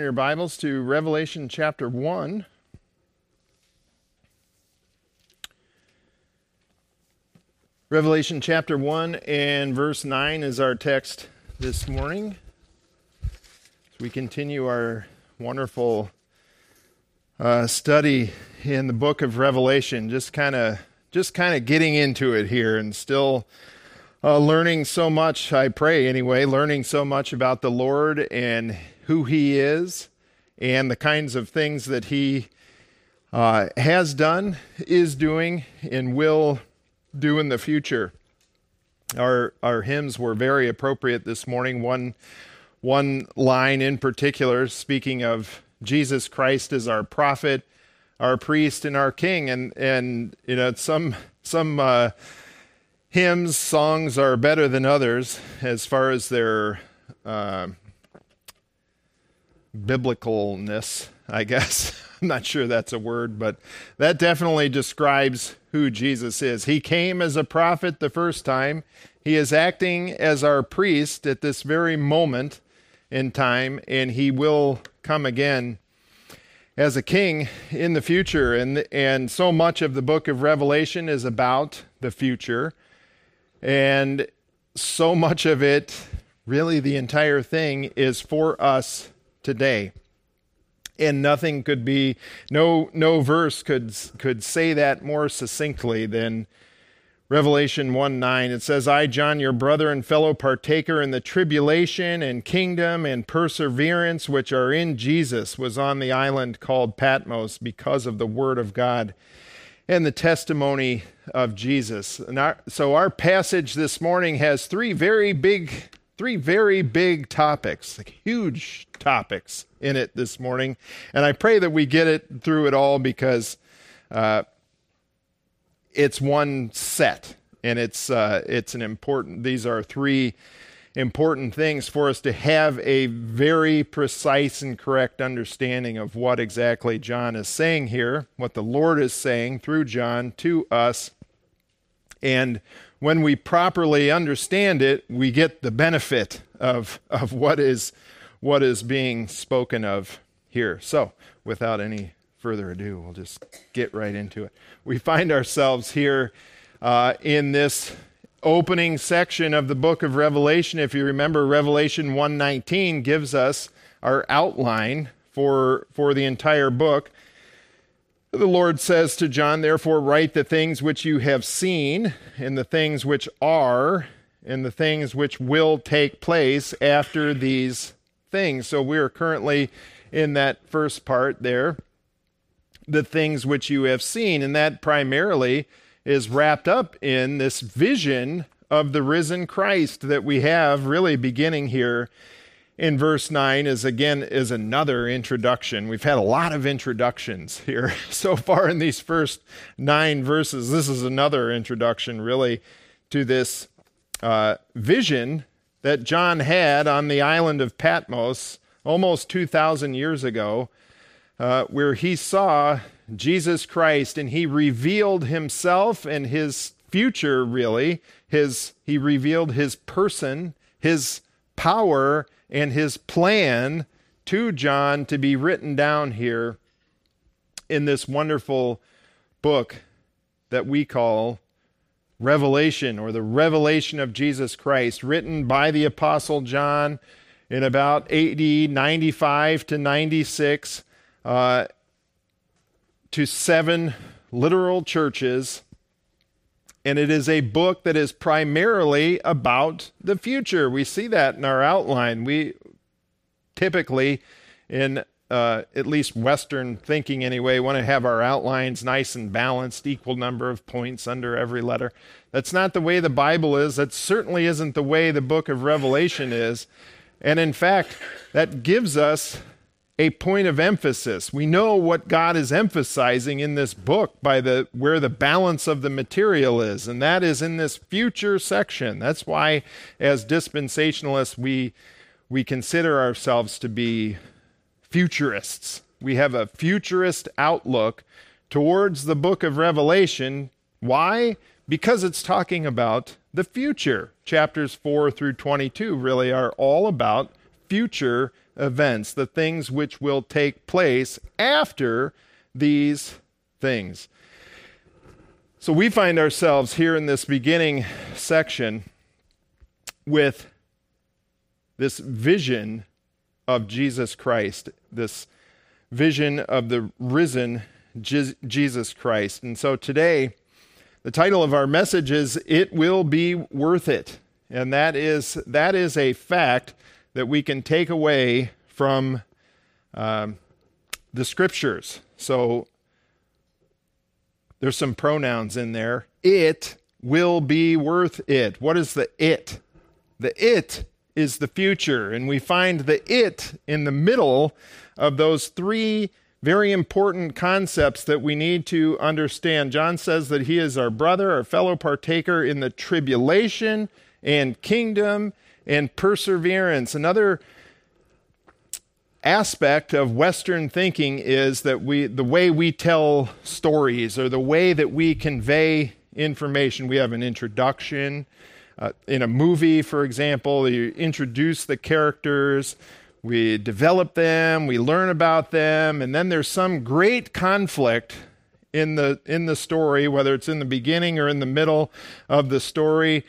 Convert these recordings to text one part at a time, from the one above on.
your Bibles to Revelation chapter 1. Revelation chapter 1 and verse 9 is our text this morning. As we continue our wonderful uh, study in the book of Revelation, just kind of just kind of getting into it here and still uh, learning so much, I pray anyway, learning so much about the Lord and who He is and the kinds of things that He uh, has done, is doing, and will do in the future. Our our hymns were very appropriate this morning. One one line in particular, speaking of Jesus Christ as our prophet, our priest, and our king, and and you know some some uh, hymns songs are better than others as far as their uh, biblicalness, I guess. I'm not sure that's a word, but that definitely describes who Jesus is. He came as a prophet the first time. He is acting as our priest at this very moment in time, and he will come again as a king in the future. And, and so much of the book of Revelation is about the future. And so much of it, really the entire thing, is for us today and nothing could be no no verse could could say that more succinctly than Revelation 1 9. It says, I, John, your brother and fellow partaker in the tribulation and kingdom and perseverance which are in Jesus, was on the island called Patmos because of the word of God and the testimony of Jesus. And our, so our passage this morning has three very big three very big topics, like huge topics in it this morning. And I pray that we get it through it all because uh, it's one set and it's uh, it's an important these are three important things for us to have a very precise and correct understanding of what exactly John is saying here, what the Lord is saying through John to us. And when we properly understand it, we get the benefit of, of what, is, what is being spoken of here. So, without any further ado, we'll just get right into it. We find ourselves here uh, in this opening section of the book of Revelation. If you remember, Revelation 119 gives us our outline for, for the entire book. The Lord says to John, Therefore, write the things which you have seen, and the things which are, and the things which will take place after these things. So we are currently in that first part there, the things which you have seen. And that primarily is wrapped up in this vision of the risen Christ that we have really beginning here in verse 9 is again is another introduction. We've had a lot of introductions here so far in these first nine verses. This is another introduction really to this uh, vision that john had on the island of patmos almost 2000 years ago uh, where he saw jesus christ and he revealed himself and his future really. His he revealed his person his power and his plan to John to be written down here in this wonderful book that we call Revelation or the Revelation of Jesus Christ, written by the Apostle John in about AD 95 to 96 uh, to seven literal churches and it is a book that is primarily about the future. We see that in our outline. We typically, in uh, at least Western thinking anyway, want to have our outlines nice and balanced, equal number of points under every letter. That's not the way the Bible is. That certainly isn't the way the book of Revelation is. And in fact, that gives us a point of emphasis. We know what God is emphasizing in this book by the where the balance of the material is, and that is in this future section. That's why as dispensationalists we we consider ourselves to be futurists. We have a futurist outlook towards the book of Revelation. Why? Because it's talking about the future. Chapters 4 through 22 really are all about future events, the things which will take place after these things. So we find ourselves here in this beginning section with this vision of Jesus Christ, this vision of the risen Jesus Christ. And so today, the title of our message is It Will Be Worth It. And that is, that is a fact that we can take away from um, the scriptures. So there's some pronouns in there. It will be worth it. What is the it? The it is the future. And we find the it in the middle of those three very important concepts that we need to understand. John says that he is our brother, our fellow partaker in the tribulation and kingdom and perseverance. Another aspect of western thinking is that we the way we tell stories or the way that we convey information we have an introduction uh, in a movie, for example, you introduce the characters, we develop them, we learn about them, and then there's some great conflict in the in the story, whether it's in the beginning or in the middle of the story,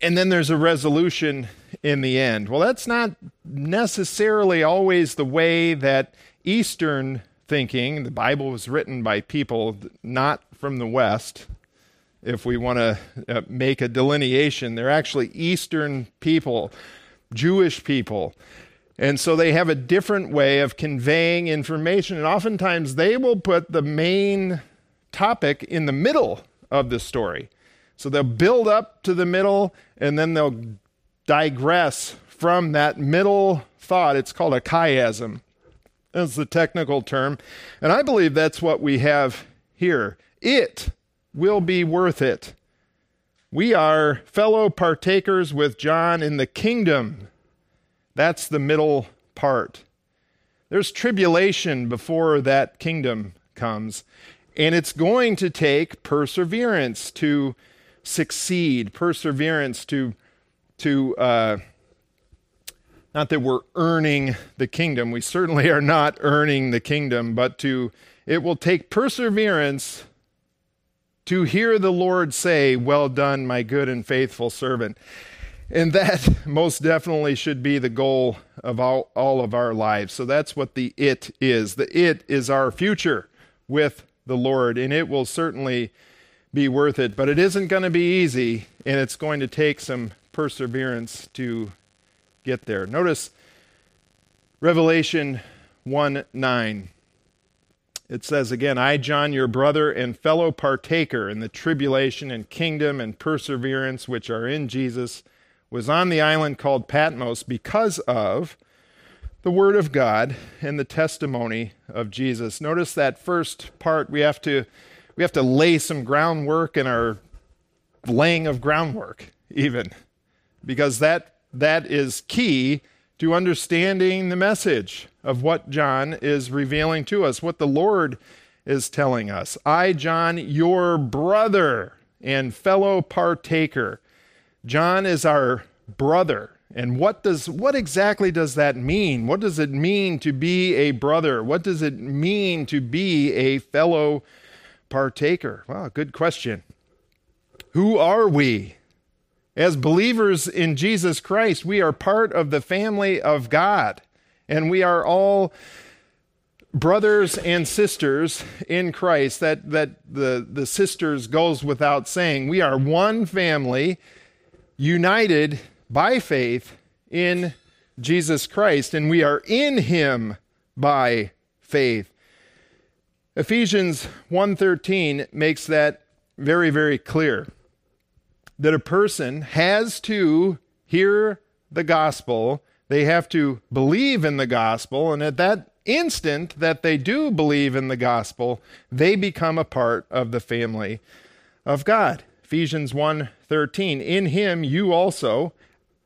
and then there's a resolution in the end. Well, that's not necessarily always the way that Eastern thinking, the Bible was written by people not from the West, if we want to uh, make a delineation. They're actually Eastern people, Jewish people. And so they have a different way of conveying information. And oftentimes they will put the main topic in the middle of the story. So they'll build up to the middle and then they'll digress from that middle thought. It's called a chiasm. That's the technical term. And I believe that's what we have here. It will be worth it. We are fellow partakers with John in the kingdom. That's the middle part. There's tribulation before that kingdom comes, and it's going to take perseverance to succeed, perseverance to to uh, not that we're earning the kingdom. We certainly are not earning the kingdom, but to it will take perseverance to hear the Lord say, Well done, my good and faithful servant. And that most definitely should be the goal of all, all of our lives. So that's what the it is. The it is our future with the Lord, and it will certainly be worth it. But it isn't going to be easy, and it's going to take some perseverance to get there. Notice Revelation 1 9. It says again, I, John, your brother and fellow partaker in the tribulation and kingdom and perseverance which are in Jesus, was on the island called Patmos because of the word of God and the testimony of Jesus. Notice that first part we have to we have to lay some groundwork in our laying of groundwork even because that that is key to understanding the message of what John is revealing to us, what the Lord is telling us. I, John, your brother and fellow partaker. John is our brother. And what does what exactly does that mean? What does it mean to be a brother? What does it mean to be a fellow partaker? Well, good question. Who are we? As believers in Jesus Christ, we are part of the family of God, and we are all brothers and sisters in Christ. That, that the, the sisters goes without saying. We are one family united by faith in Jesus Christ, and we are in him by faith. Ephesians 1:13 makes that very very clear that a person has to hear the gospel, they have to believe in the gospel, and at that instant that they do believe in the gospel, they become a part of the family of God. Ephesians 1:13 In him you also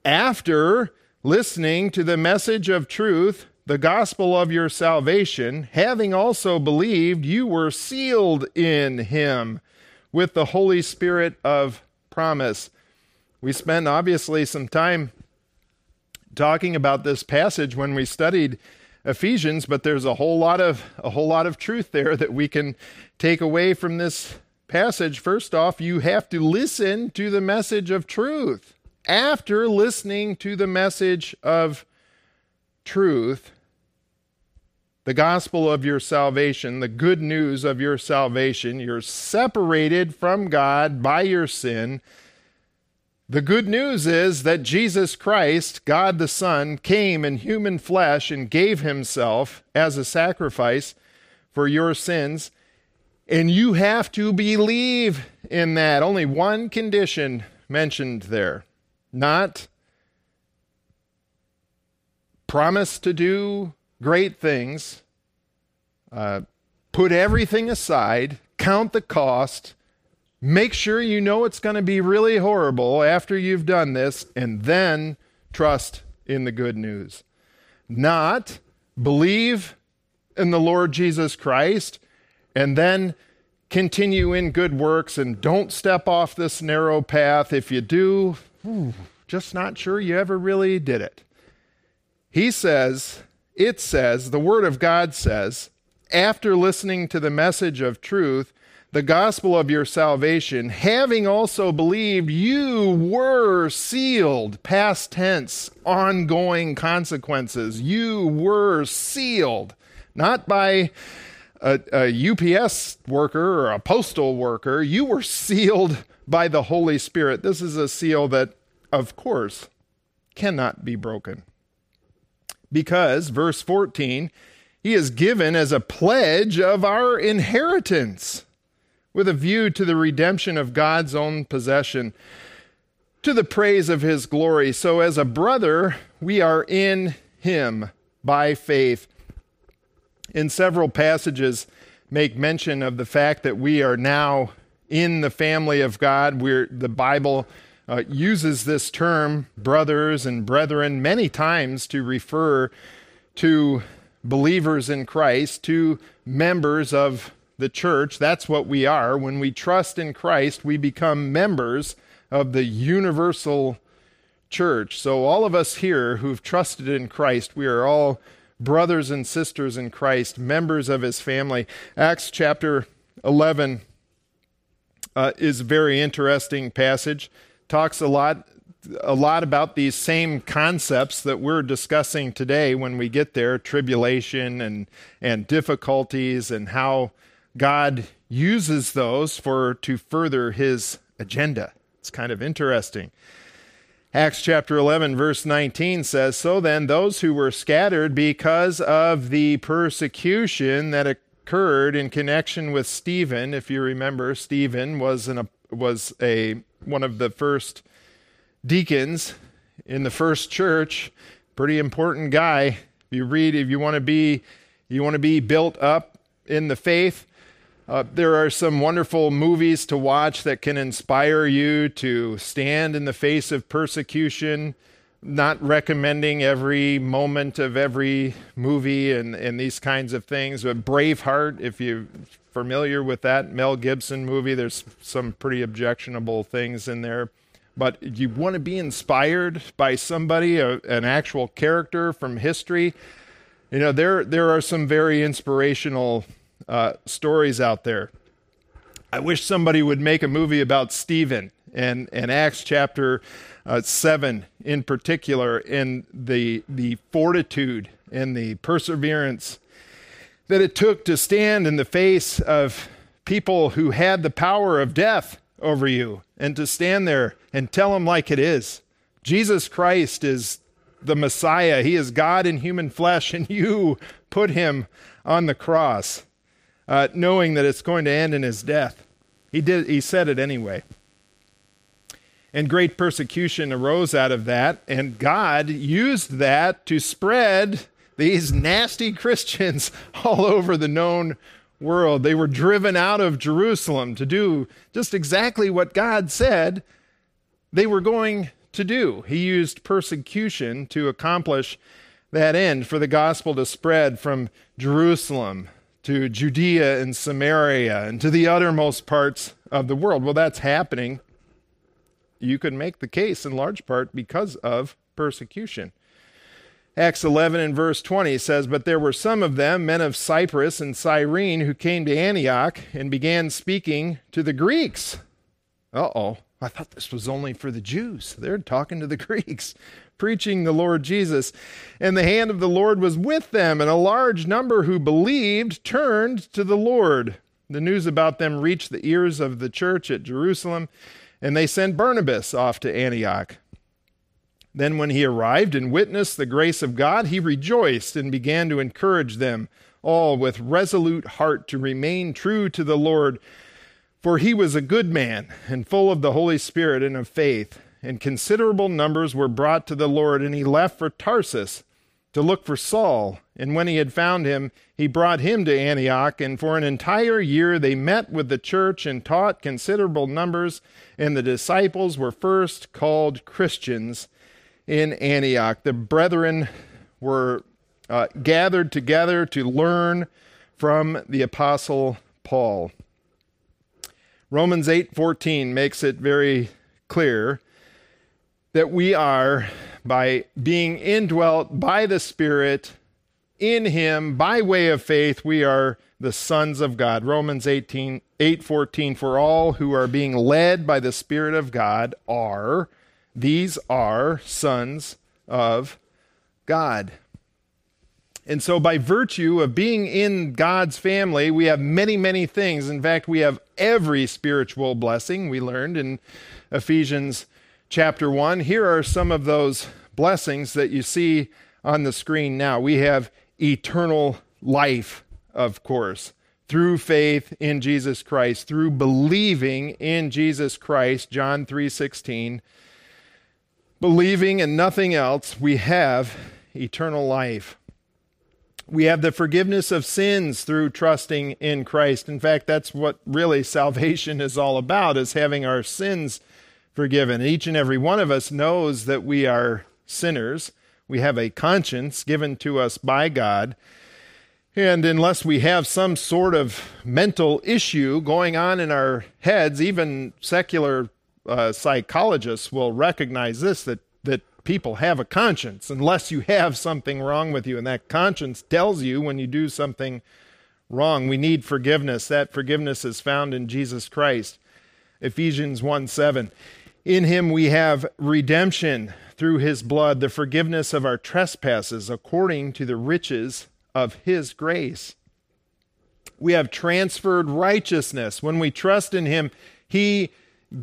after listening to the message of truth the gospel of your salvation having also believed you were sealed in him with the holy spirit of promise. We spend obviously some time talking about this passage when we studied Ephesians, but there's a whole lot of a whole lot of truth there that we can take away from this passage. First off, you have to listen to the message of truth. After listening to the message of truth, the gospel of your salvation, the good news of your salvation, you're separated from God by your sin the good news is that Jesus Christ, God the Son, came in human flesh and gave himself as a sacrifice for your sins. And you have to believe in that. Only one condition mentioned there. Not promise to do great things, uh, put everything aside, count the cost, Make sure you know it's going to be really horrible after you've done this, and then trust in the good news. Not believe in the Lord Jesus Christ and then continue in good works and don't step off this narrow path. If you do, just not sure you ever really did it. He says, it says, the Word of God says, after listening to the message of truth, the gospel of your salvation, having also believed, you were sealed, past tense, ongoing consequences. You were sealed, not by a, a, UPS worker or a postal worker. You were sealed by the Holy Spirit. This is a seal that, of course, cannot be broken. Because, verse 14, he is given as a pledge of our inheritance with a view to the redemption of God's own possession, to the praise of his glory. So, as a brother, we are in him by faith. In several passages, make mention of the fact that we are now in the family of God. We're, the Bible uh, uses this term, brothers and brethren, many times to refer to believers in Christ, to members of the church. That's what we are. When we trust in Christ, we become members of the universal church. So, all of us here who've trusted in Christ, we are all brothers and sisters in Christ, members of his family. Acts chapter 11 uh, is a very interesting passage. Talks a lot a lot about these same concepts that we're discussing today when we get there tribulation and and difficulties and how God uses those for to further his agenda. It's kind of interesting. Acts chapter 11, verse 19 says So then, those who were scattered because of the persecution that occurred in connection with Stephen, if you remember, Stephen was, an, was a, one of the first deacons in the first church, pretty important guy. If you read, if you want to be, you want to be built up in the faith, uh, there are some wonderful movies to watch that can inspire you to stand in the face of persecution. Not recommending every moment of every movie and, and these kinds of things. But Braveheart, if you're familiar with that Mel Gibson movie, there's some pretty objectionable things in there. But you want to be inspired by somebody, a, an actual character from history. You know, there there are some very inspirational uh, stories out there. I wish somebody would make a movie about Stephen and, and Acts chapter uh, 7 in particular, and the, the fortitude and the perseverance that it took to stand in the face of people who had the power of death over you and to stand there and tell them like it is. Jesus Christ is the Messiah. He is God in human flesh, and you put him on the cross uh, knowing that it's going to end in his death. He, did, he said it anyway. And great persecution arose out of that, and God used that to spread these nasty Christians all over the known world. They were driven out of Jerusalem to do just exactly what God said they were going to do. He used persecution to accomplish that end, for the gospel to spread from Jerusalem to Judea and Samaria and to the uttermost parts of the world. Well, that's happening. You could make the case in large part because of persecution. Acts 11 and verse 20 says, But there were some of them, men of Cyprus and Cyrene, who came to Antioch and began speaking to the Greeks. Uh oh, I thought this was only for the Jews. They're talking to the Greeks, preaching the Lord Jesus. And the hand of the Lord was with them, and a large number who believed turned to the Lord. The news about them reached the ears of the church at Jerusalem, and they sent Barnabas off to Antioch. Then, when he arrived and witnessed the grace of God, he rejoiced and began to encourage them all with resolute heart to remain true to the Lord. For he was a good man and full of the Holy Spirit and of faith. And considerable numbers were brought to the Lord, and he left for Tarsus to look for Saul. And when he had found him, he brought him to Antioch. And for an entire year they met with the church and taught considerable numbers. And the disciples were first called Christians in Antioch. The brethren were uh, gathered together to learn from the apostle Paul. Romans 8:14 makes it very clear that we are by being indwelt by the spirit in him by way of faith we are the sons of God. Romans 18 8:14 for all who are being led by the spirit of God are these are sons of God. And so, by virtue of being in God's family, we have many, many things. In fact, we have every spiritual blessing we learned in Ephesians chapter 1. Here are some of those blessings that you see on the screen now. We have eternal life, of course, through faith in Jesus Christ, through believing in Jesus Christ, John 3:16 believing in nothing else, we have eternal life. We have the forgiveness of sins through trusting in Christ. In fact, that's what really salvation is all about, is having our sins forgiven. Each and every one of us knows that we are sinners. We have a conscience given to us by God. And unless we have some sort of mental issue going on in our heads, even secular uh, psychologists will recognize this that that people have a conscience unless you have something wrong with you and that conscience tells you when you do something wrong we need forgiveness that forgiveness is found in Jesus Christ Ephesians 1 7 in him we have redemption through his blood the forgiveness of our trespasses according to the riches of his grace we have transferred righteousness when we trust in him he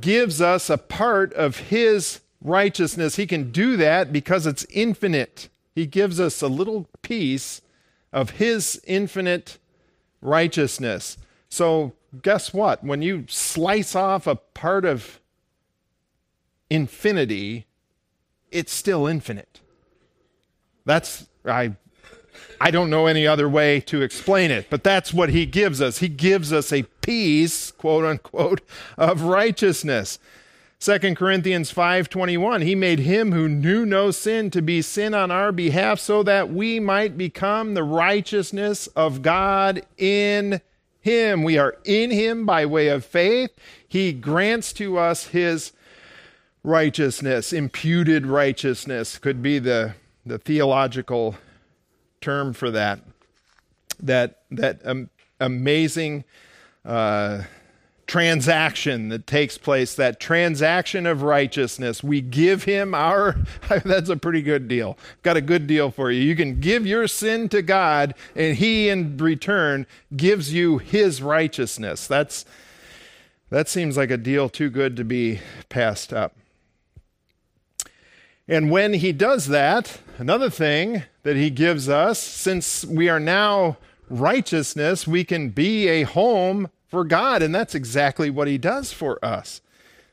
gives us a part of His righteousness. He can do that because it's infinite. He gives us a little piece of His infinite righteousness. So, guess what? When you slice off a part of infinity, it's still infinite. That's, I I don't know any other way to explain it, but that's what he gives us. He gives us a piece, quote unquote, of righteousness. 2 Corinthians 5:21 He made him who knew no sin to be sin on our behalf so that we might become the righteousness of God in him. We are in him by way of faith. He grants to us his righteousness, imputed righteousness could be the the theological term for that. That that um, amazing uh, transaction that takes place, that transaction of righteousness. We give him our, that's a pretty good deal. Got a good deal for you. You can give your sin to God, and he in return gives you his righteousness. That's, that seems like a deal too good to be passed up. And when he does that, another thing that he gives us, since we are now righteousness, we can be a home for God. And that's exactly what he does for us.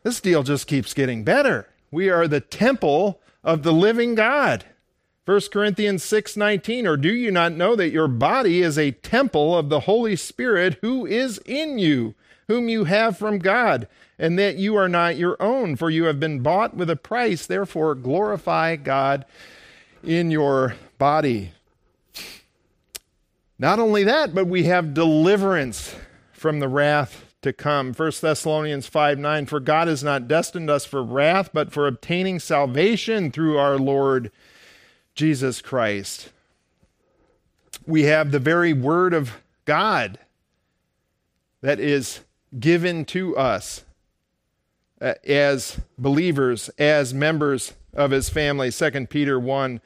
This deal just keeps getting better. We are the temple of the living God. 1 Corinthians 6:19 or do you not know that your body is a temple of the Holy Spirit who is in you whom you have from God and that you are not your own, for you have been bought with a price. Therefore, glorify God in your body. Not only that, but we have deliverance from the wrath to come. 1 Thessalonians 5 9, for God has not destined us for wrath, but for obtaining salvation through our Lord Jesus Christ. We have the very Word of God that is given to us uh, as believers, as members of his family. 2 Peter 1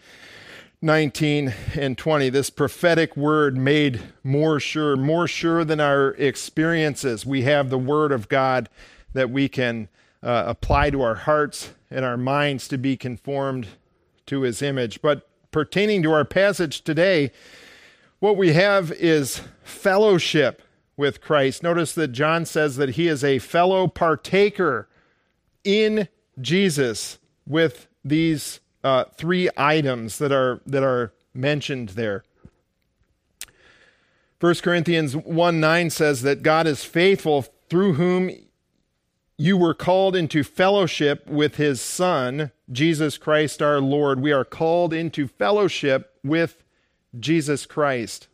19 and 20. This prophetic word made more sure, more sure than our experiences. We have the word of God that we can uh, apply to our hearts and our minds to be conformed to his image. But pertaining to our passage today, what we have is fellowship with Christ. Notice that John says that he is a fellow partaker in Jesus with these uh, three items that are that are mentioned there. 1 Corinthians 1 9 says that God is faithful through whom you were called into fellowship with his Son, Jesus Christ our Lord. We are called into fellowship with Jesus Christ.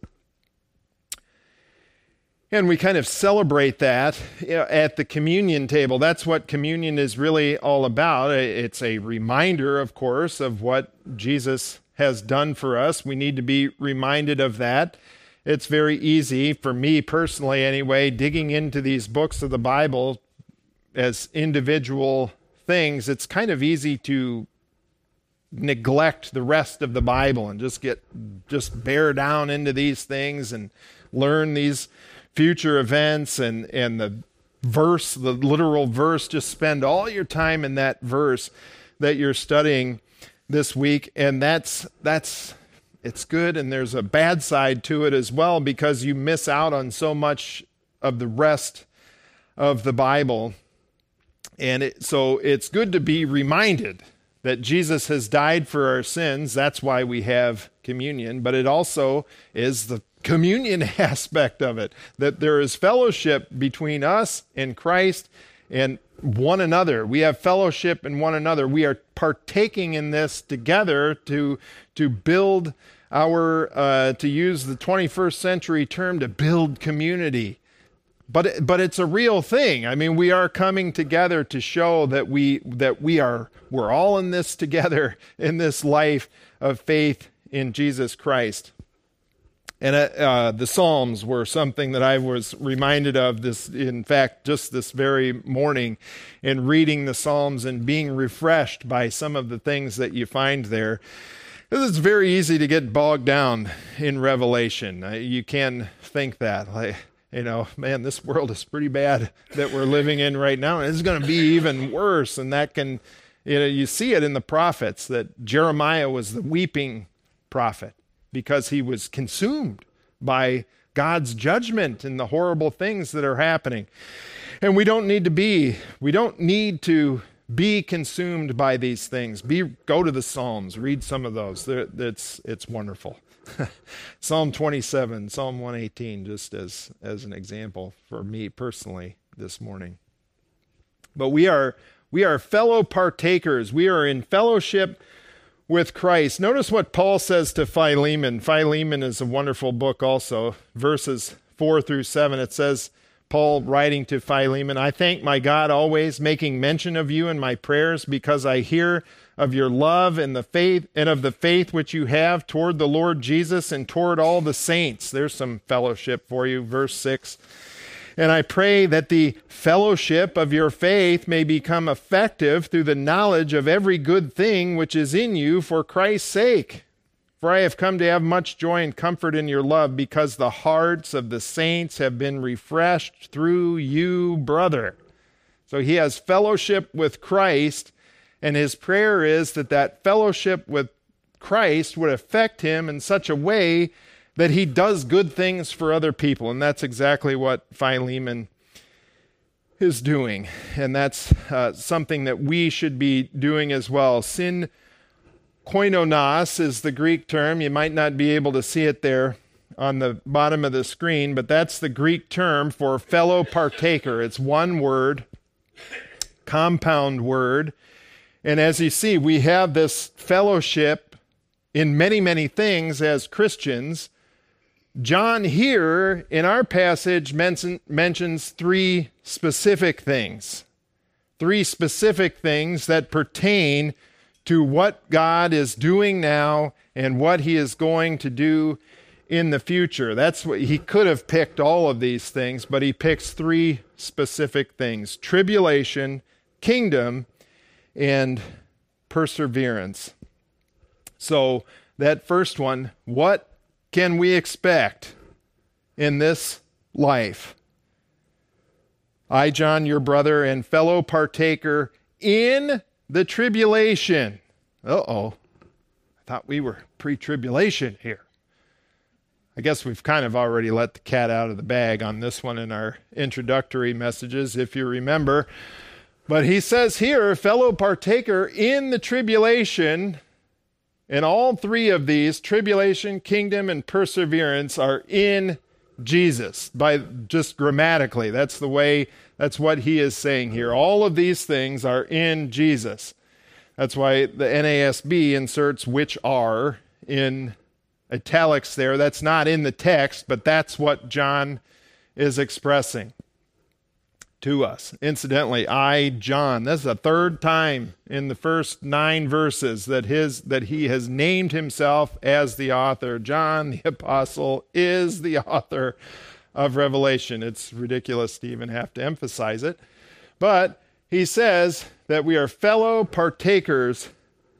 And we kind of celebrate that eh, at the communion table. That's what communion is really all about. It's a reminder, of course, of what Jesus has done for us. We need to be reminded of that. It's very easy, for me personally anyway, digging into these books of the Bible as individual things, it's kind of easy to neglect the rest of the Bible and just get just bear down into these things and learn these future events and, and the verse, the literal verse, just spend all your time in that verse that you're studying this week. And that's, that's, it's good. And there's a bad side to it as well because you miss out on so much of the rest of the Bible. And it, so it's good to be reminded that Jesus has died for our sins. That's why we have communion. But it also is the communion aspect of it, that there is fellowship between us and Christ and one another. We have fellowship in one another. We are partaking in this together to to build our uh, to use the 21st century term to build community. But but it's a real thing. I mean, we are coming together to show that we that we are we're all in this together in this life of faith in Jesus Christ. And uh, uh, the Psalms were something that I was reminded of this, in fact, just this very morning in reading the Psalms and being refreshed by some of the things that you find there. It's very easy to get bogged down in Revelation. Uh, you can think that. Like, you know, man, this world is pretty bad that we're living in right now, and it's going to be even worse. And that can, you know, you see it in the prophets that Jeremiah was the weeping prophet because he was consumed by God's judgment and the horrible things that are happening. And we don't need to be, we don't need to be consumed by these things. Be go to the Psalms, read some of those. It's it's wonderful. Psalm 27, Psalm 118 just as as an example for me personally this morning. But we are we are fellow partakers. We are in fellowship with Christ. Notice what Paul says to Philemon. Philemon is a wonderful book, also, verses 4 through 7. It says, Paul writing to Philemon, I thank my God always, making mention of you in my prayers, because I hear of your love and the faith and of the faith which you have toward the Lord Jesus and toward all the saints. There's some fellowship for you. Verse 6. And I pray that the fellowship of your faith may become effective through the knowledge of every good thing which is in you for Christ's sake. For I have come to have much joy and comfort in your love, because the hearts of the saints have been refreshed through you, brother. So he has fellowship with Christ, and his prayer is that that fellowship with Christ would affect him in such a way that he does good things for other people. And that's exactly what Philemon is doing. And that's uh, something that we should be doing as well. Sin koinonos is the Greek term. You might not be able to see it there on the bottom of the screen, but that's the Greek term for fellow partaker. It's one word, compound word. And as you see, we have this fellowship in many, many things as Christians. John here in our passage mention, mentions three specific things. Three specific things that pertain to what God is doing now and what he is going to do in the future. That's what he could have picked all of these things, but he picks three specific things tribulation, kingdom, and perseverance. So, that first one, what can we expect in this life? I, John, your brother and fellow partaker in the tribulation. Uh oh. I thought we were pre tribulation here. I guess we've kind of already let the cat out of the bag on this one in our introductory messages, if you remember. But he says here, fellow partaker in the tribulation, and all three of these, tribulation, kingdom, and perseverance, are in Jesus. By just grammatically, that's the way, that's what he is saying here. All of these things are in Jesus. That's why the NASB inserts which are in italics there. That's not in the text, but that's what John is expressing to us. Incidentally, I John, this is the third time in the first 9 verses that his that he has named himself as the author. John the apostle is the author of Revelation. It's ridiculous to even have to emphasize it. But he says that we are fellow partakers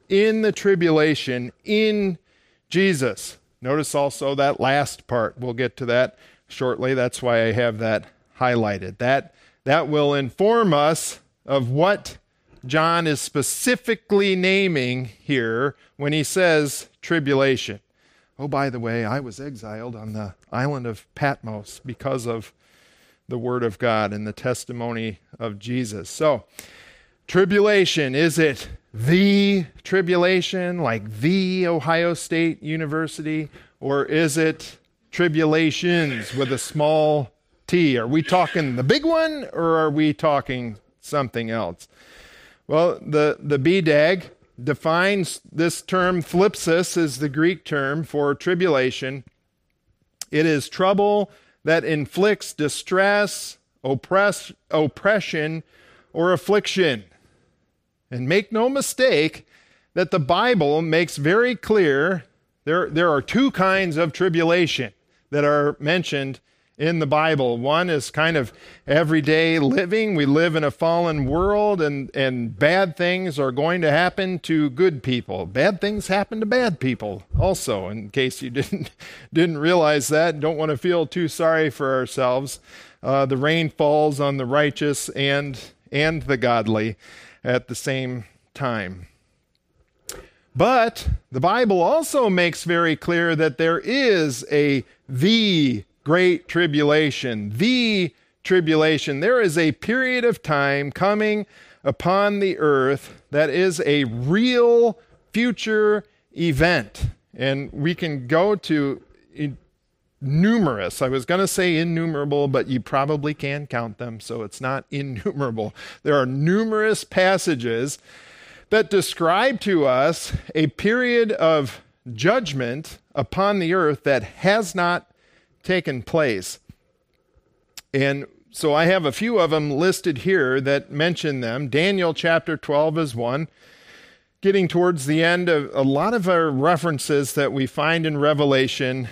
in the tribulation in Jesus. Notice also that last part. We'll get to that shortly. That's why I have that highlighted. That that will inform us of what John is specifically naming here when he says tribulation. Oh, by the way, I was exiled on the island of Patmos because of the word of God and the testimony of Jesus. So, tribulation, is it the tribulation, like the Ohio State University, or is it tribulations with a small t? Are we talking the big one, or are we talking something else? Well, the, the BDAG defines this term, thlipsis is the Greek term for tribulation. It is trouble that inflicts distress, oppress, oppression, or affliction. And make no mistake that the Bible makes very clear there, there are two kinds of tribulation that are mentioned in the Bible. One is kind of everyday living. We live in a fallen world and, and bad things are going to happen to good people. Bad things happen to bad people also, in case you didn't, didn't realize that. Don't want to feel too sorry for ourselves. Uh, the rain falls on the righteous and, and the godly at the same time. But the Bible also makes very clear that there is a the great tribulation, the tribulation. There is a period of time coming upon the earth that is a real future event. And we can go to numerous. I was going to say innumerable, but you probably can count them, so it's not innumerable. There are numerous passages that describe to us a period of judgment upon the earth that has not taken place. And so I have a few of them listed here that mention them. Daniel chapter 12 is one. Getting towards the end of a lot of our references that we find in Revelation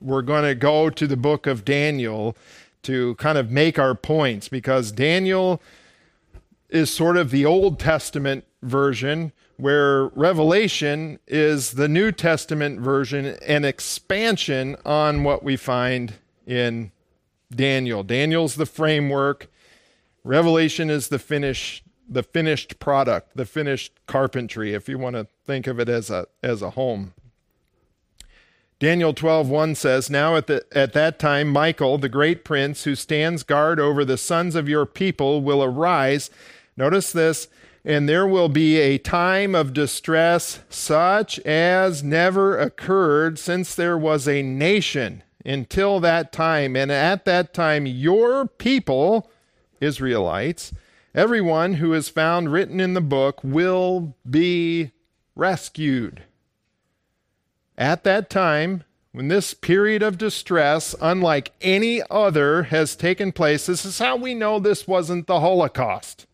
we're going to go to the book of Daniel to kind of make our points because Daniel is sort of the Old Testament version, where Revelation is the New Testament version, an expansion on what we find in Daniel. Daniel's the framework, Revelation is the finish the finished product, the finished carpentry, if you want to think of it as a as a home. Daniel 12:1 says, "Now at the at that time Michael, the great prince who stands guard over the sons of your people will arise." Notice this, and there will be a time of distress such as never occurred since there was a nation until that time. And at that time your people, Israelites, everyone who is found written in the book will be rescued. At that time, when this period of distress, unlike any other, has taken place, this is how we know this wasn't the Holocaust.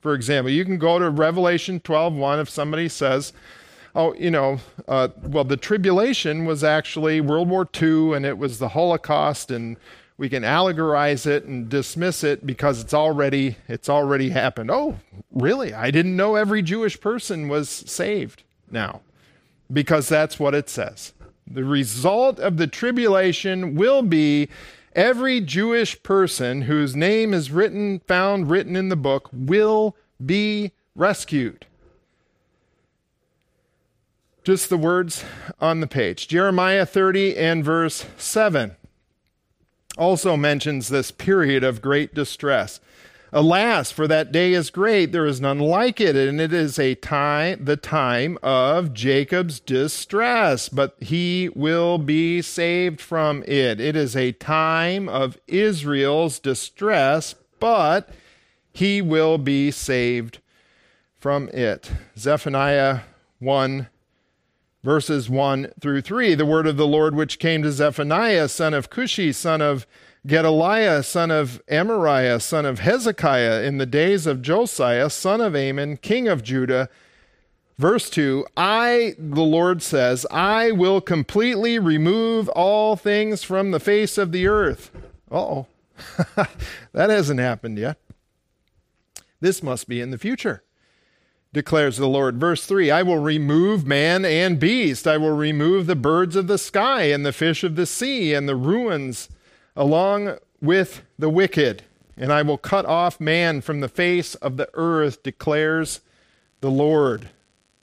For example, you can go to Revelation 12:1 if somebody says, "Oh, you know, uh, well, the tribulation was actually World War II, and it was the Holocaust, and we can allegorize it and dismiss it because it's already it's already happened." Oh, really? I didn't know every Jewish person was saved now, because that's what it says. The result of the tribulation will be every Jewish person whose name is written, found written in the book, will be rescued. Just the words on the page. Jeremiah 30 and verse 7 also mentions this period of great distress. Alas, for that day is great, there is none like it, and it is a time the time of Jacob's distress, but he will be saved from it. It is a time of Israel's distress, but he will be saved from it. Zephaniah 1 verses 1 through 3. The word of the Lord which came to Zephaniah, son of Cushi, son of Gedaliah, son of Amariah, son of Hezekiah, in the days of Josiah, son of Amon, king of Judah. Verse 2 I, the Lord says, I will completely remove all things from the face of the earth. oh. that hasn't happened yet. This must be in the future, declares the Lord. Verse 3 I will remove man and beast. I will remove the birds of the sky and the fish of the sea and the ruins along with the wicked, and I will cut off man from the face of the earth, declares the Lord.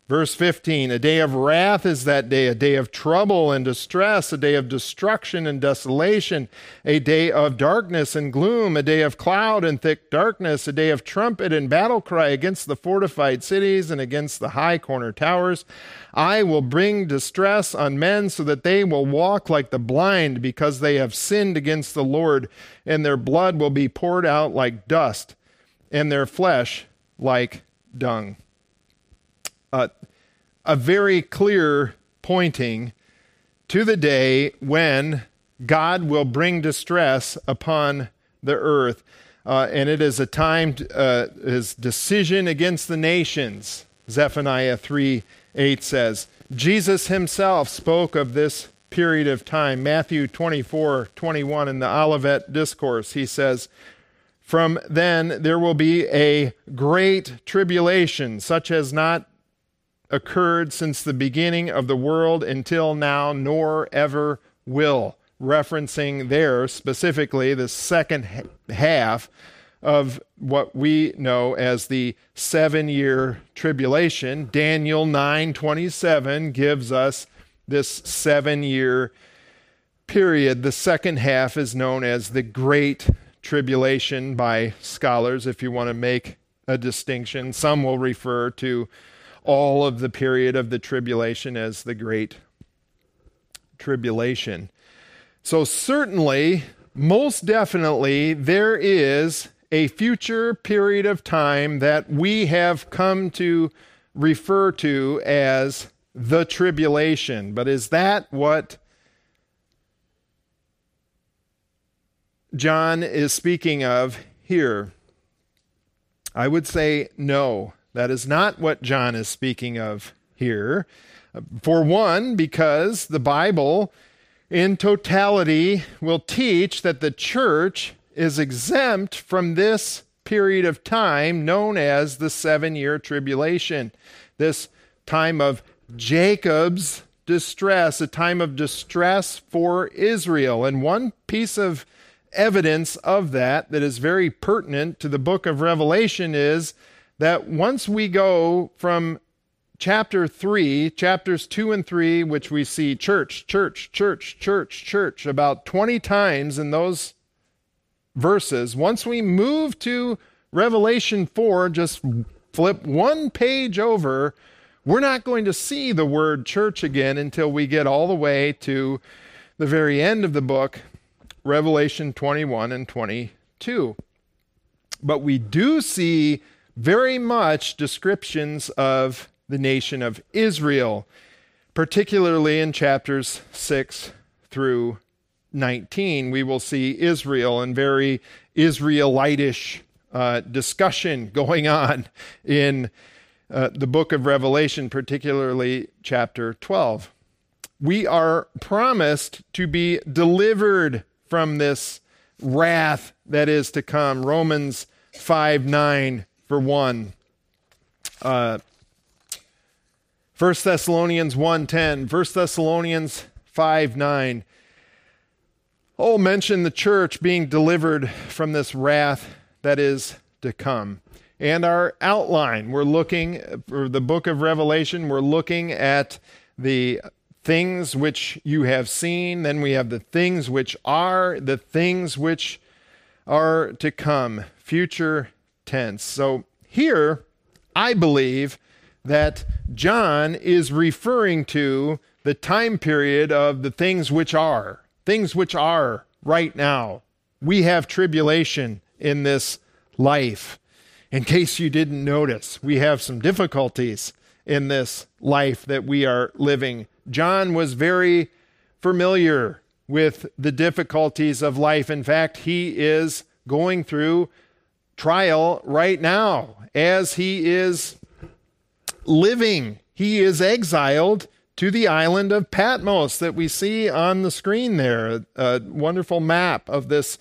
Verse 15 A day of wrath is that day, a day of trouble and distress, a day of destruction and desolation, a day of darkness and gloom, a day of cloud and thick darkness, a day of trumpet and battle cry against the fortified cities and against the high corner towers. I will bring distress on men so that they will walk like the blind because they have sinned against the Lord, and their blood will be poured out like dust, and their flesh like dung uh, a very clear pointing to the day when God will bring distress upon the earth. Uh, and it is a time, to, uh, his decision against the nations. Zephaniah 3 8 says. Jesus himself spoke of this period of time. Matthew 24 21 in the Olivet Discourse, he says, From then there will be a great tribulation, such as not occurred since the beginning of the world until now, nor ever will. Referencing there specifically the second half of what we know as the seven year tribulation. Daniel 9:27 gives us this seven year period. The second half is known as the Great Tribulation by scholars, if you want to make a distinction. Some will refer to all of the period of the tribulation as the Great Tribulation. So, certainly, most definitely, there is a future period of time that we have come to refer to as the tribulation. But is that what John is speaking of here? I would say no. That is not what John is speaking of here. Uh, for one, because the Bible in totality will teach that the church is exempt from this period of time known as the seven year tribulation, this time of Jacob's distress, a time of distress for Israel. And one piece of evidence of that that is very pertinent to the book of Revelation is that once we go from chapter 3, chapters 2 and 3, which we see church, church, church, church, church about 20 times in those verses, once we move to Revelation 4, just flip one page over, we're not going to see the word church again until we get all the way to the very end of the book, Revelation 21 and 22. But we do see very much descriptions of the nation of Israel, particularly in chapters 6 through 19. We will see Israel and very Israelitish uh, discussion going on in uh, the book of Revelation, particularly chapter 12. We are promised to be delivered from this wrath that is to come. Romans 5 9 for 1. Uh, 1 Thessalonians 1:10, 1 Thessalonians 5 9. Oh, mention the church being delivered from this wrath that is to come. And our outline, we're looking for the book of Revelation, we're looking at the things which you have seen, then we have the things which are, the things which are to come, future tense. So here, I believe that John is referring to the time period of the things which are, things which are right now. We have tribulation in this life. In case you didn't notice, we have some difficulties in this life that we are living. John was very familiar with the difficulties of life. In fact, he is going through trial right now as he is living. He is exiled to the island of Patmos that we see on the screen there. A wonderful map of this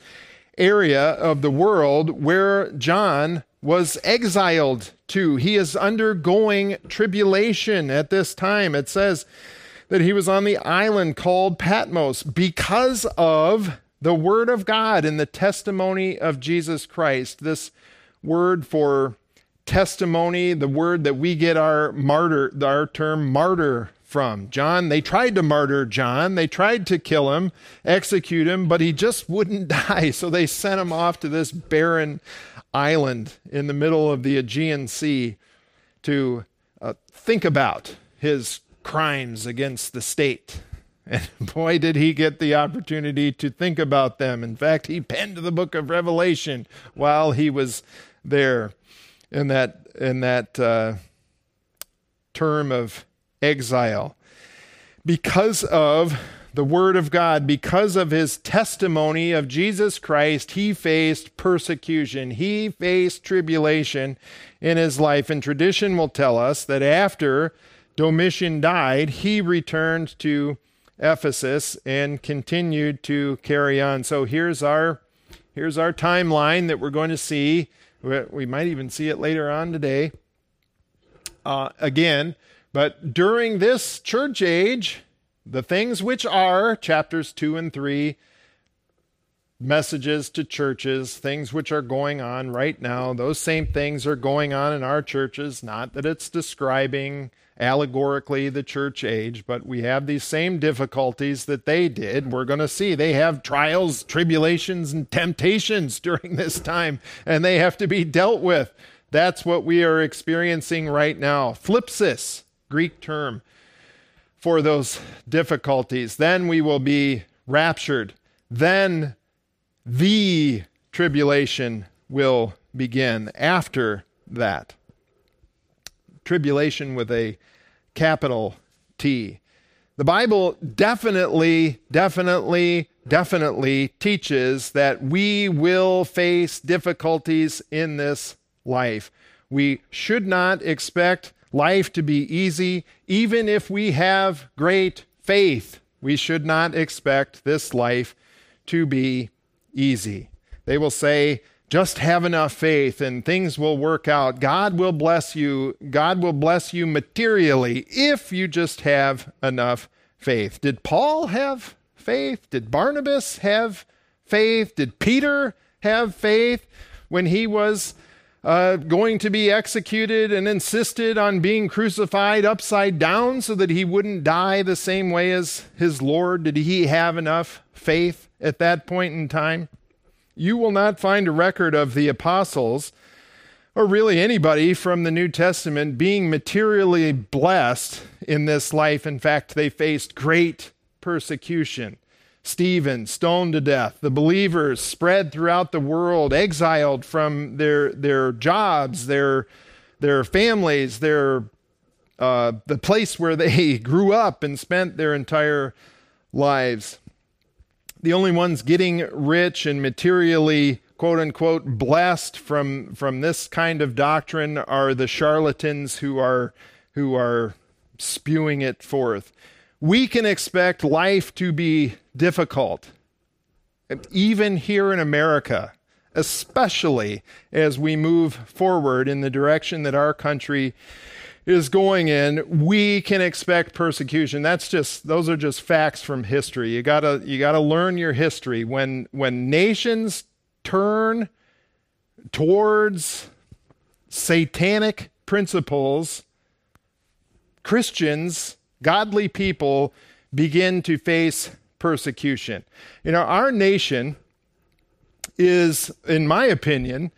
area of the world where John was exiled to. He is undergoing tribulation at this time. It says that he was on the island called Patmos because of the word of God and the testimony of Jesus Christ. This word for testimony, the word that we get our martyr, our term martyr from. John, they tried to martyr John. They tried to kill him, execute him, but he just wouldn't die. So they sent him off to this barren island in the middle of the Aegean Sea to uh, think about his crimes against the state. And boy, did he get the opportunity to think about them. In fact, he penned the book of Revelation while he was there in that in that uh, term of exile because of the word of God, because of his testimony of Jesus Christ, he faced persecution. He faced tribulation in his life. And tradition will tell us that after Domitian died, he returned to Ephesus and continued to carry on. So here's our here's our timeline that we're going to see we might even see it later on today. Uh, again, but during this church age, the things which are, chapters 2 and 3, messages to churches, things which are going on right now, those same things are going on in our churches. Not that it's describing allegorically the church age, but we have these same difficulties that they did. We're going to see they have trials, tribulations, and temptations during this time, and they have to be dealt with. That's what we are experiencing right now. Thlipsis, Greek term for those difficulties. Then we will be raptured. Then the tribulation will begin after that tribulation with a capital T. The Bible definitely, definitely, definitely teaches that we will face difficulties in this life. We should not expect life to be easy, even if we have great faith. We should not expect this life to be easy. They will say, just have enough faith and things will work out. God will bless you. God will bless you materially if you just have enough faith. Did Paul have faith? Did Barnabas have faith? Did Peter have faith when he was uh, going to be executed and insisted on being crucified upside down so that he wouldn't die the same way as his Lord? Did he have enough faith at that point in time? you will not find a record of the apostles or really anybody from the New Testament being materially blessed in this life. In fact, they faced great persecution. Stephen stoned to death, the believers spread throughout the world, exiled from their their jobs, their their families, their uh, the place where they grew up and spent their entire lives the only ones getting rich and materially quote unquote blessed from from this kind of doctrine are the charlatans who are who are spewing it forth. We can expect life to be difficult even here in America, especially as we move forward in the direction that our country is going in, we can expect persecution. That's just those are just facts from history. You gotta you gotta learn your history. When when nations turn towards satanic principles, Christians, godly people begin to face persecution. You know, our nation is, in my opinion,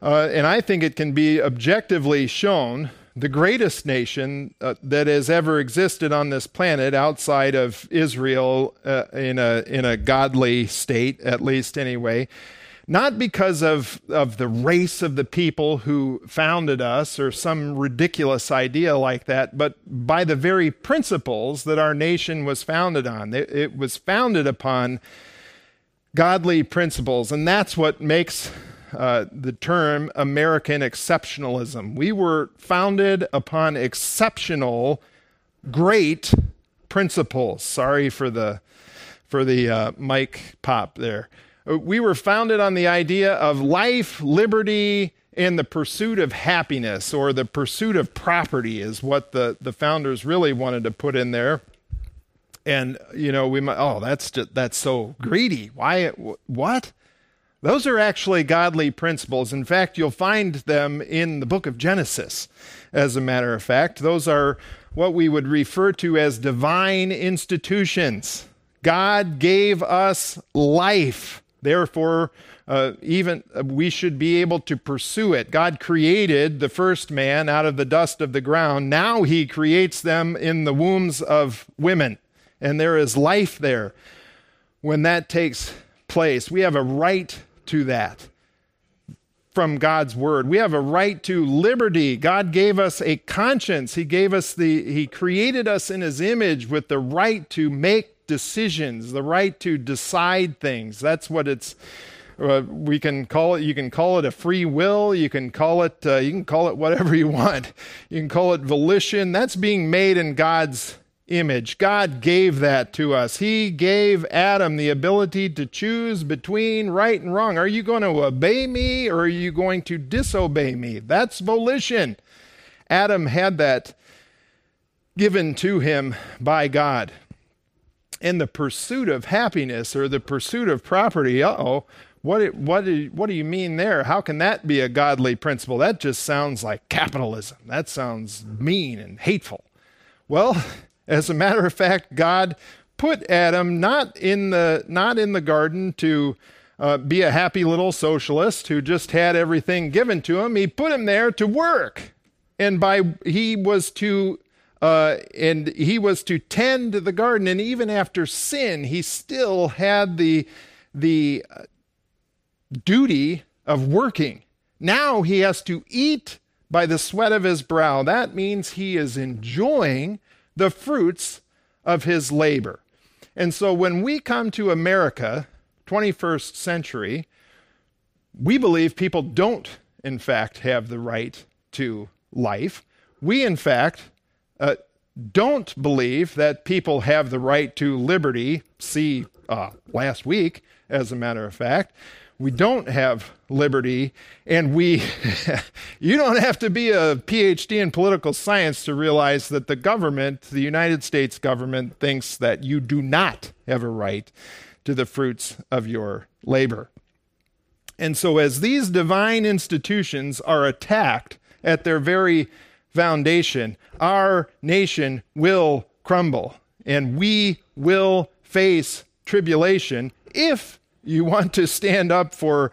uh, and I think it can be objectively shown, the greatest nation uh, that has ever existed on this planet outside of Israel uh, in, a, in a godly state, at least anyway not because of, of the race of the people who founded us or some ridiculous idea like that, but by the very principles that our nation was founded on. It, it was founded upon godly principles, and that's what makes uh, the term American exceptionalism. We were founded upon exceptional, great principles. Sorry for the for the uh, mic pop there. Uh, we were founded on the idea of life, liberty, and the pursuit of happiness or the pursuit of property is what the, the founders really wanted to put in there. And, you know, we might, oh, that's just, that's so greedy. Why, what? Those are actually godly principles. In fact, you'll find them in the book of Genesis, as a matter of fact. Those are what we would refer to as divine institutions. God gave us life. Therefore, uh, even uh, we should be able to pursue it. God created the first man out of the dust of the ground. Now he creates them in the wombs of women, and there is life there. When that takes place, we have a right to that from God's word. We have a right to liberty. God gave us a conscience. He gave us the he created us in his image with the right to make decisions, the right to decide things. That's what it's. Uh, we can call it. You can call it a free will. You can call it. Uh, you can call it whatever you want. You can call it volition. That's being made in God's image. God gave that to us. He gave Adam the ability to choose between right and wrong. Are you going to obey me or are you going to disobey me? That's volition. Adam had that given to him by God in the pursuit of happiness or the pursuit of property. Uh oh. What, what, what do you mean there? How can that be a godly principle? That just sounds like capitalism. That sounds mean and hateful. Well, as a matter of fact, God put Adam not in the, not in the garden to uh, be a happy little socialist who just had everything given to him. He put him there to work. And by he was to uh, and he was to tend the garden. And even after sin, he still had the, the uh, duty of working. Now he has to eat by the sweat of his brow. That means he is enjoying the fruits of his labor. And so when we come to America, 21st century, we believe people don't, in fact, have the right to life. We, in fact, uh, don't believe that people have the right to liberty. See uh, last week, as a matter of fact. We don't have liberty, and we, you don't have to be a PhD in political science to realize that the government, the United States government, thinks that you do not have a right to the fruits of your labor. And so, as these divine institutions are attacked at their very foundation, our nation will crumble and we will face tribulation if you want to stand up for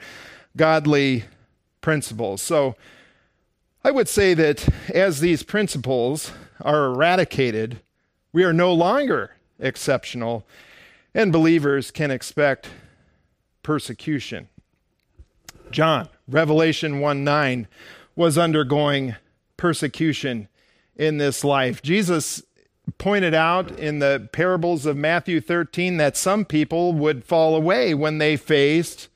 godly principles. So I would say that as these principles are eradicated, we are no longer exceptional, and believers can expect persecution. John, Revelation 1 9, was undergoing persecution in this life. Jesus pointed out in the parables of Matthew 13 that some people would fall away when they faced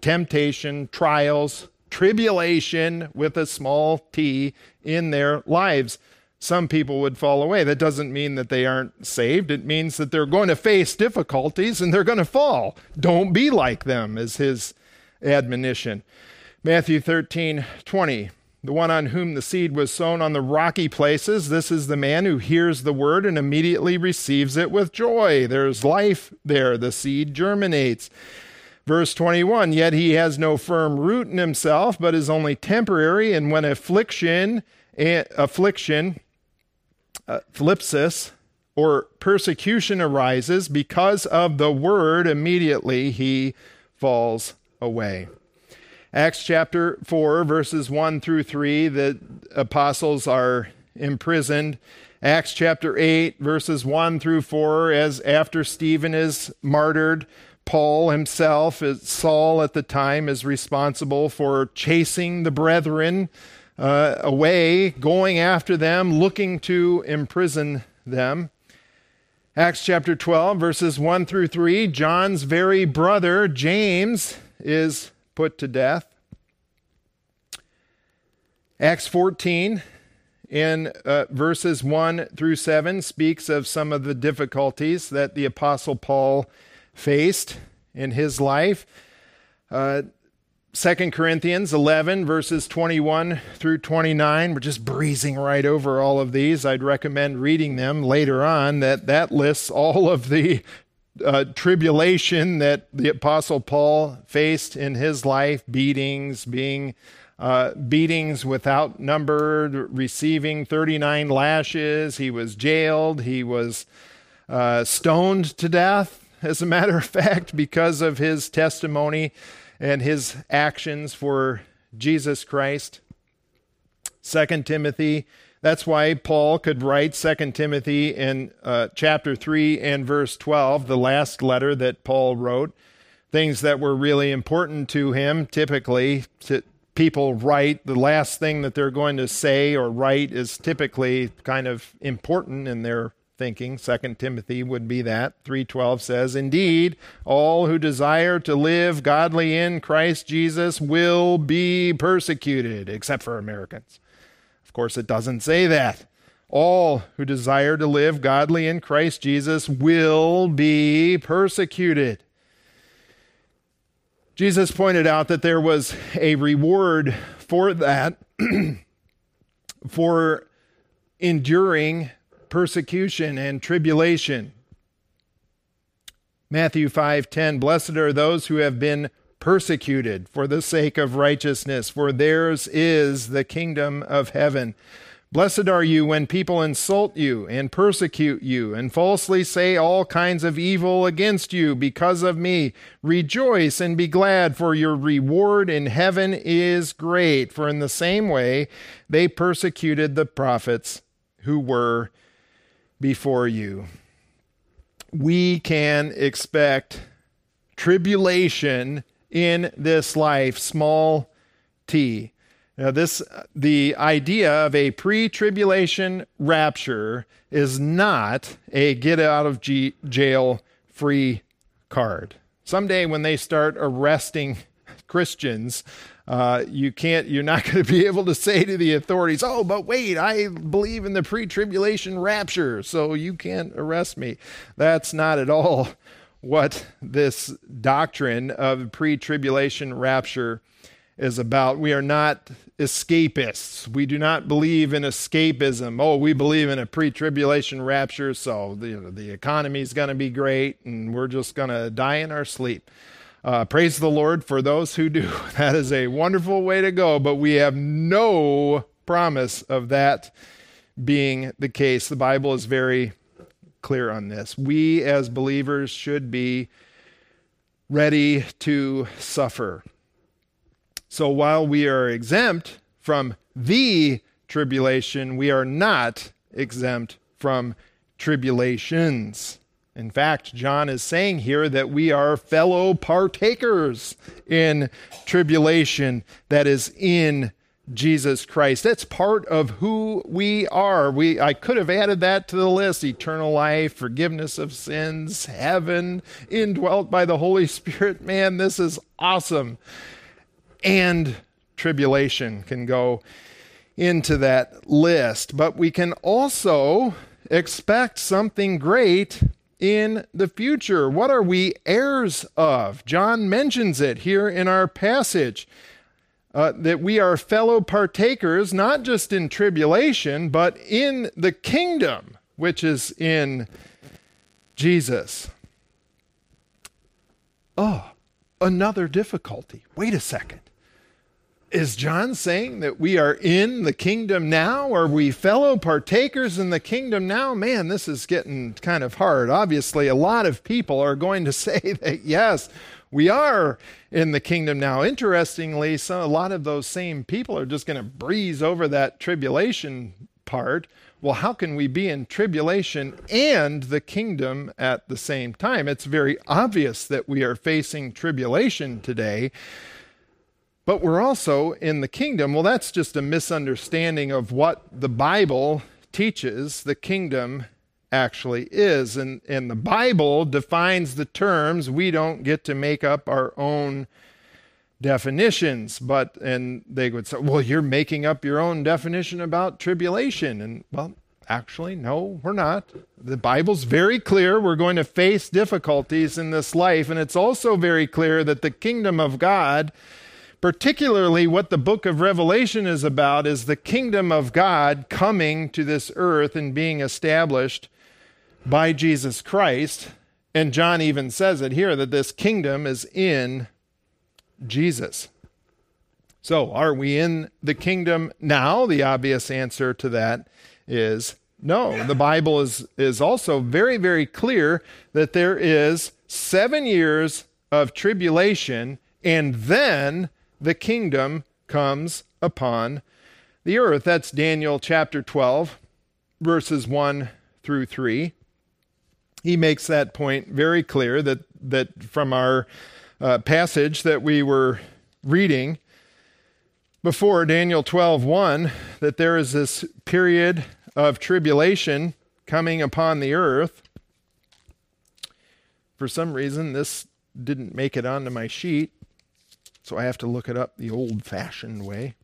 temptation, trials, tribulation with a small t in their lives. Some people would fall away. That doesn't mean that they aren't saved. It means that they're going to face difficulties and they're going to fall. Don't be like them, is his admonition. Matthew 13, 20. The one on whom the seed was sown on the rocky places, this is the man who hears the word and immediately receives it with joy. There's life there. The seed germinates. Verse 21 Yet he has no firm root in himself, but is only temporary, and when affliction, affliction, uh, thlipsis, or persecution arises because of the word, immediately he falls away. Acts chapter 4, verses 1 through 3, the apostles are imprisoned. Acts chapter 8, verses 1 through 4, as after Stephen is martyred, Paul himself, Saul at the time, is responsible for chasing the brethren uh, away, going after them, looking to imprison them. Acts chapter 12, verses 1 through 3, John's very brother, James, is put to death. Acts 14, in uh, verses 1 through 7, speaks of some of the difficulties that the Apostle Paul faced in his life. Uh, 2 Corinthians 11, verses 21 through 29. We're just breezing right over all of these. I'd recommend reading them later on. That, that lists all of the uh, tribulation that the Apostle Paul faced in his life beatings, being uh, beatings without number, receiving 39 lashes. He was jailed. He was uh, stoned to death, as a matter of fact, because of his testimony and his actions for Jesus Christ. Second Timothy that's why Paul could write 2 Timothy in uh, chapter 3 and verse 12, the last letter that Paul wrote. Things that were really important to him. Typically, to, people write, the last thing that they're going to say or write is typically kind of important in their thinking. 2 Timothy would be that. 3:12 says, "Indeed, all who desire to live godly in Christ Jesus will be persecuted, except for Americans." Of course, it doesn't say that. All who desire to live godly in Christ Jesus will be persecuted. Jesus pointed out that there was a reward for that, for enduring persecution and tribulation. Matthew 5:10 Blessed are those who have been persecuted for the sake of righteousness, for theirs is the kingdom of heaven. Blessed are you when people insult you and persecute you and falsely say all kinds of evil against you because of me. Rejoice and be glad, for your reward in heaven is great. For in the same way they persecuted the prophets who were before you. We can expect tribulation in this life, small t. Now, this the idea of a pre-tribulation rapture is not a get out of g- jail free card. Someday, when they start arresting Christians, uh, you can't. You're not going to be able to say to the authorities, "Oh, but wait, I believe in the pre-tribulation rapture, so you can't arrest me." That's not at all what this doctrine of pre tribulation rapture is about. We are not escapists. We do not believe in escapism. Oh, we believe in a pre tribulation rapture, so the, the economy is going to be great and we're just going to die in our sleep. Uh, praise the Lord for those who do. That is a wonderful way to go, but we have no promise of that being the case. The Bible is very clear on this. We as believers should be ready to suffer. So while we are exempt from the tribulation, we are not exempt from tribulations. In fact, John is saying here that we are fellow partakers in tribulation that is in Jesus Christ. That's part of who we are. We I could have added that to the list: eternal life, forgiveness of sins, heaven, indwelt by the Holy Spirit. Man, this is awesome. And tribulation can go into that list, but we can also expect something great in the future. What are we heirs of? John mentions it here in our passage uh, that we are fellow partakers, not just in tribulation, but in the kingdom which is in Jesus. Oh, another difficulty. Wait a second. Is John saying that we are in the kingdom now? Are we fellow partakers in the kingdom now? Man, this is getting kind of hard. Obviously, a lot of people are going to say that yes, we are in the kingdom now. Interestingly, so a lot of those same people are just going to breeze over that tribulation part. Well, how can we be in tribulation and the kingdom at the same time? It's very obvious that we are facing tribulation today, but we're also in the kingdom. Well, that's just a misunderstanding of what the Bible teaches the kingdom actually is. And, and the Bible defines the terms. We don't get to make up our own definitions. But, and they would say, well, you're making up your own definition about tribulation. And, well, actually, no, we're not. The Bible's very clear. We're going to face difficulties in this life. And it's also very clear that the kingdom of God particularly what the book of Revelation is about is the kingdom of God coming to this earth and being established by Jesus Christ. And John even says it here that this kingdom is in Jesus. So, are we in the kingdom now? The obvious answer to that is no. The Bible is, is also very, very clear that there is seven years of tribulation, and then the kingdom comes upon the earth. That's Daniel chapter 12, verses 1 through 3 he makes that point very clear that, that from our uh, passage that we were reading before Daniel 12:1 that there is this period of tribulation coming upon the earth. For some reason this didn't make it onto my sheet, so I have to look it up the old-fashioned way.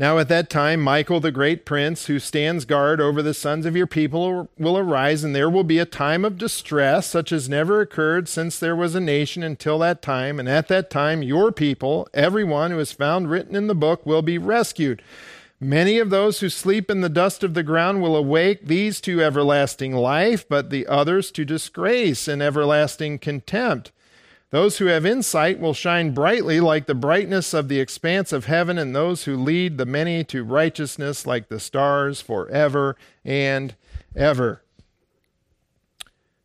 Now at that time, Michael the great prince, who stands guard over the sons of your people, will arise, and there will be a time of distress, such as never occurred since there was a nation until that time. And at that time, your people, everyone who is found written in the book, will be rescued. Many of those who sleep in the dust of the ground will awake, these to everlasting life, but the others to disgrace and everlasting contempt. Those who have insight will shine brightly like the brightness of the expanse of heaven, and those who lead the many to righteousness like the stars forever and ever.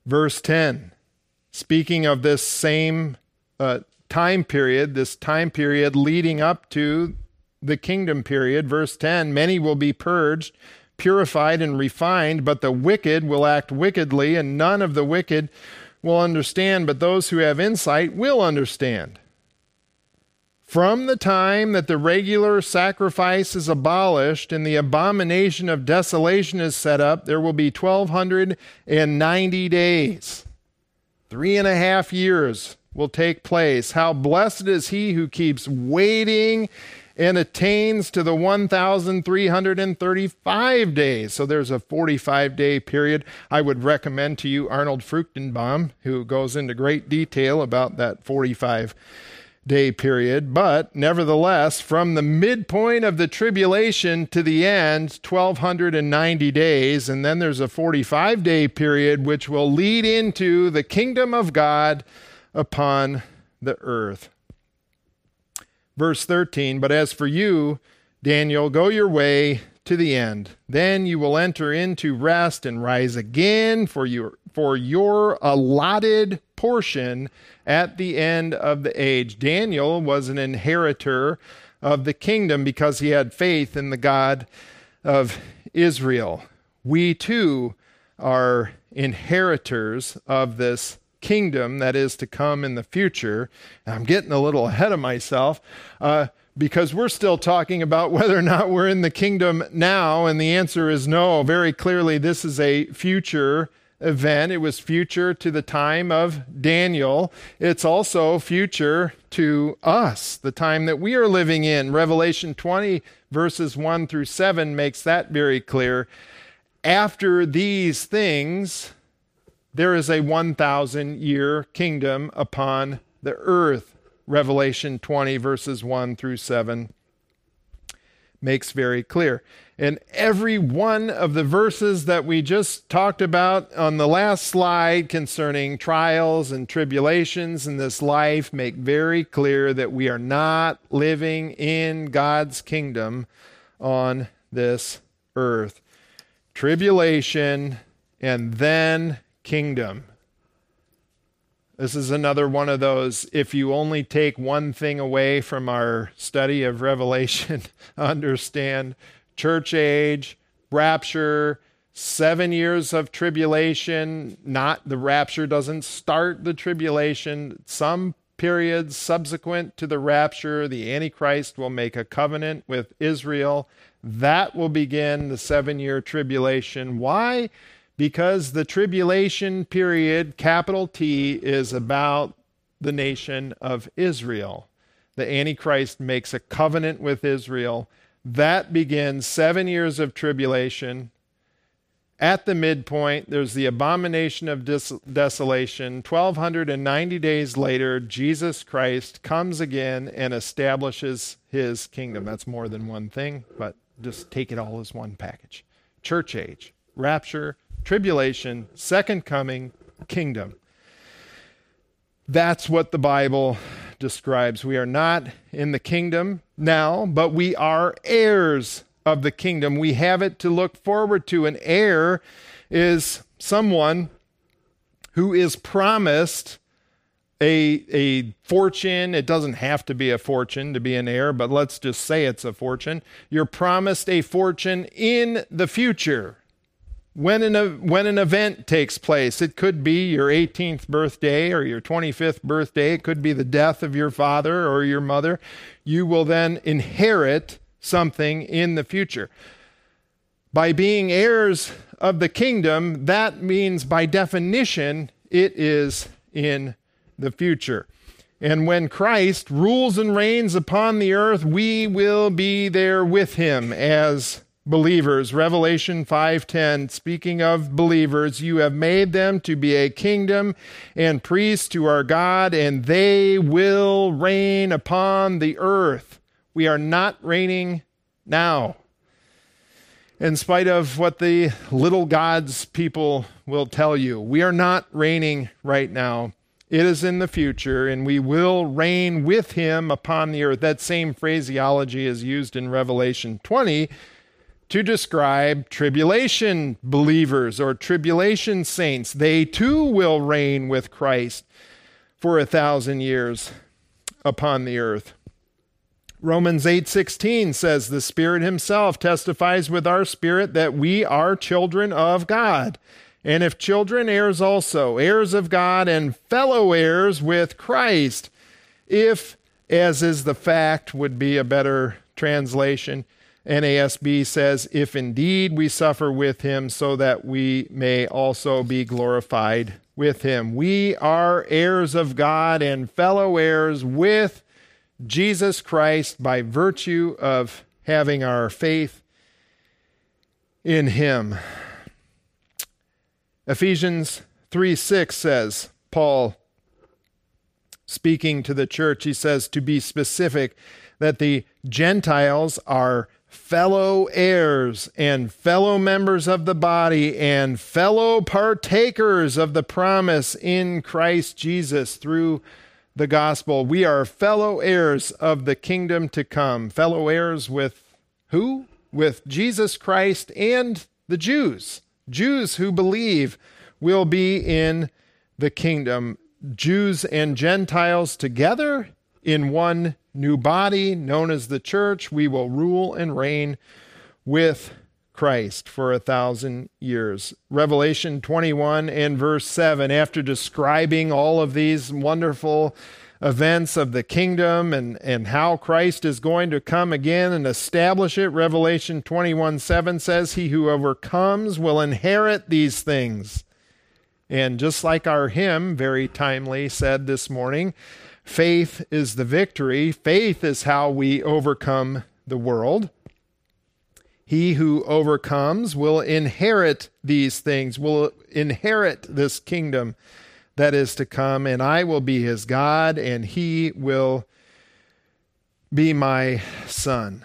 Verse 10, speaking of this same uh, time period, this time period leading up to the kingdom period, verse 10 many will be purged, purified, and refined, but the wicked will act wickedly, and none of the wicked will understand, but those who have insight will understand. From the time that the regular sacrifice is abolished and the abomination of desolation is set up, there will be 1,290 days. Three and a half years will take place. How blessed is he who keeps waiting and attains to the 1,335 days. So there's a 45 day period. I would recommend to you Arnold Fruchtenbaum, who goes into great detail about that 45 day period. But nevertheless, from the midpoint of the tribulation to the end, 1,290 days. And then there's a 45 day period which will lead into the kingdom of God upon the earth. Verse 13 But as for you, Daniel, go your way to the end. Then you will enter into rest and rise again for your, for your allotted portion at the end of the age. Daniel was an inheritor of the kingdom because he had faith in the God of Israel. We too are inheritors of this kingdom that is to come in the future. I'm getting a little ahead of myself. Uh, because we're still talking about whether or not we're in the kingdom now, and the answer is no. Very clearly, this is a future event. It was future to the time of Daniel. It's also future to us, the time that we are living in. Revelation 20, verses 1 through 7, makes that very clear. After these things, there is a 1,000 year kingdom upon the earth. Revelation 20, verses 1 through 7 makes very clear. And every one of the verses that we just talked about on the last slide concerning trials and tribulations in this life make very clear that we are not living in God's kingdom on this earth. Tribulation and then kingdom. This is another one of those, if you only take one thing away from our study of Revelation, understand church age, rapture, seven years of tribulation. Not the rapture doesn't start the tribulation. Some periods subsequent to the rapture, the Antichrist will make a covenant with Israel. That will begin the seven year tribulation. Why? Because the tribulation period, capital T, is about the nation of Israel. The Antichrist makes a covenant with Israel. That begins seven years of tribulation. At the midpoint, there's the abomination of des- desolation. 1290 days later, Jesus Christ comes again and establishes his kingdom. That's more than one thing, but just take it all as one package. Church age, rapture, tribulation, second coming, kingdom. That's what the Bible describes. We are not in the kingdom now, but we are heirs of the kingdom. We have it to look forward to. An heir is someone who is promised a, a fortune. It doesn't have to be a fortune to be an heir, but let's just say it's a fortune. You're promised a fortune in the future when an, when an event takes place. It could be your 18th birthday or your 25th birthday. It could be the death of your father or your mother. You will then inherit something in the future. By being heirs of the kingdom, that means by definition, it is in the future. And when Christ rules and reigns upon the earth, we will be there with him as believers. Revelation 5:10 speaking of believers you have made them to be a kingdom and priests to our God and they will reign upon the earth. We are not reigning now. In spite of what the little gods people will tell you we are not reigning right now. It is in the future, and we will reign with him upon the earth. That same phraseology is used in Revelation 20 to describe tribulation believers or tribulation saints. They too will reign with Christ for a thousand years upon the earth. Romans 8:16 says the Spirit himself testifies with our spirit that we are children of God. And if children heirs also, heirs of God and fellow heirs with Christ, if as is the fact would be a better translation, NASB says, If indeed we suffer with him, so that we may also be glorified with him. We are heirs of God and fellow heirs with Jesus Christ by virtue of having our faith in him. Ephesians 3 6 says, Paul speaking to the church, he says, to be specific, that the Gentiles are fellow heirs and fellow members of the body and fellow partakers of the promise in Christ Jesus through the gospel. We are fellow heirs of the kingdom to come. Fellow heirs with who? With Jesus Christ and the Jews. Jews who believe will be in the kingdom. Jews and Gentiles together in one new body known as the church. We will rule and reign with Christ for a thousand years. Revelation 21 and verse 7, after describing all of these wonderful events of the kingdom and, and how Christ is going to come again and establish it, Revelation 21 7 says, He who overcomes will inherit these things. And just like our hymn very timely said this morning, faith is the victory. Faith is how we overcome the world. He who overcomes will inherit these things, will inherit this kingdom that is to come, and I will be his God, and he will be my son.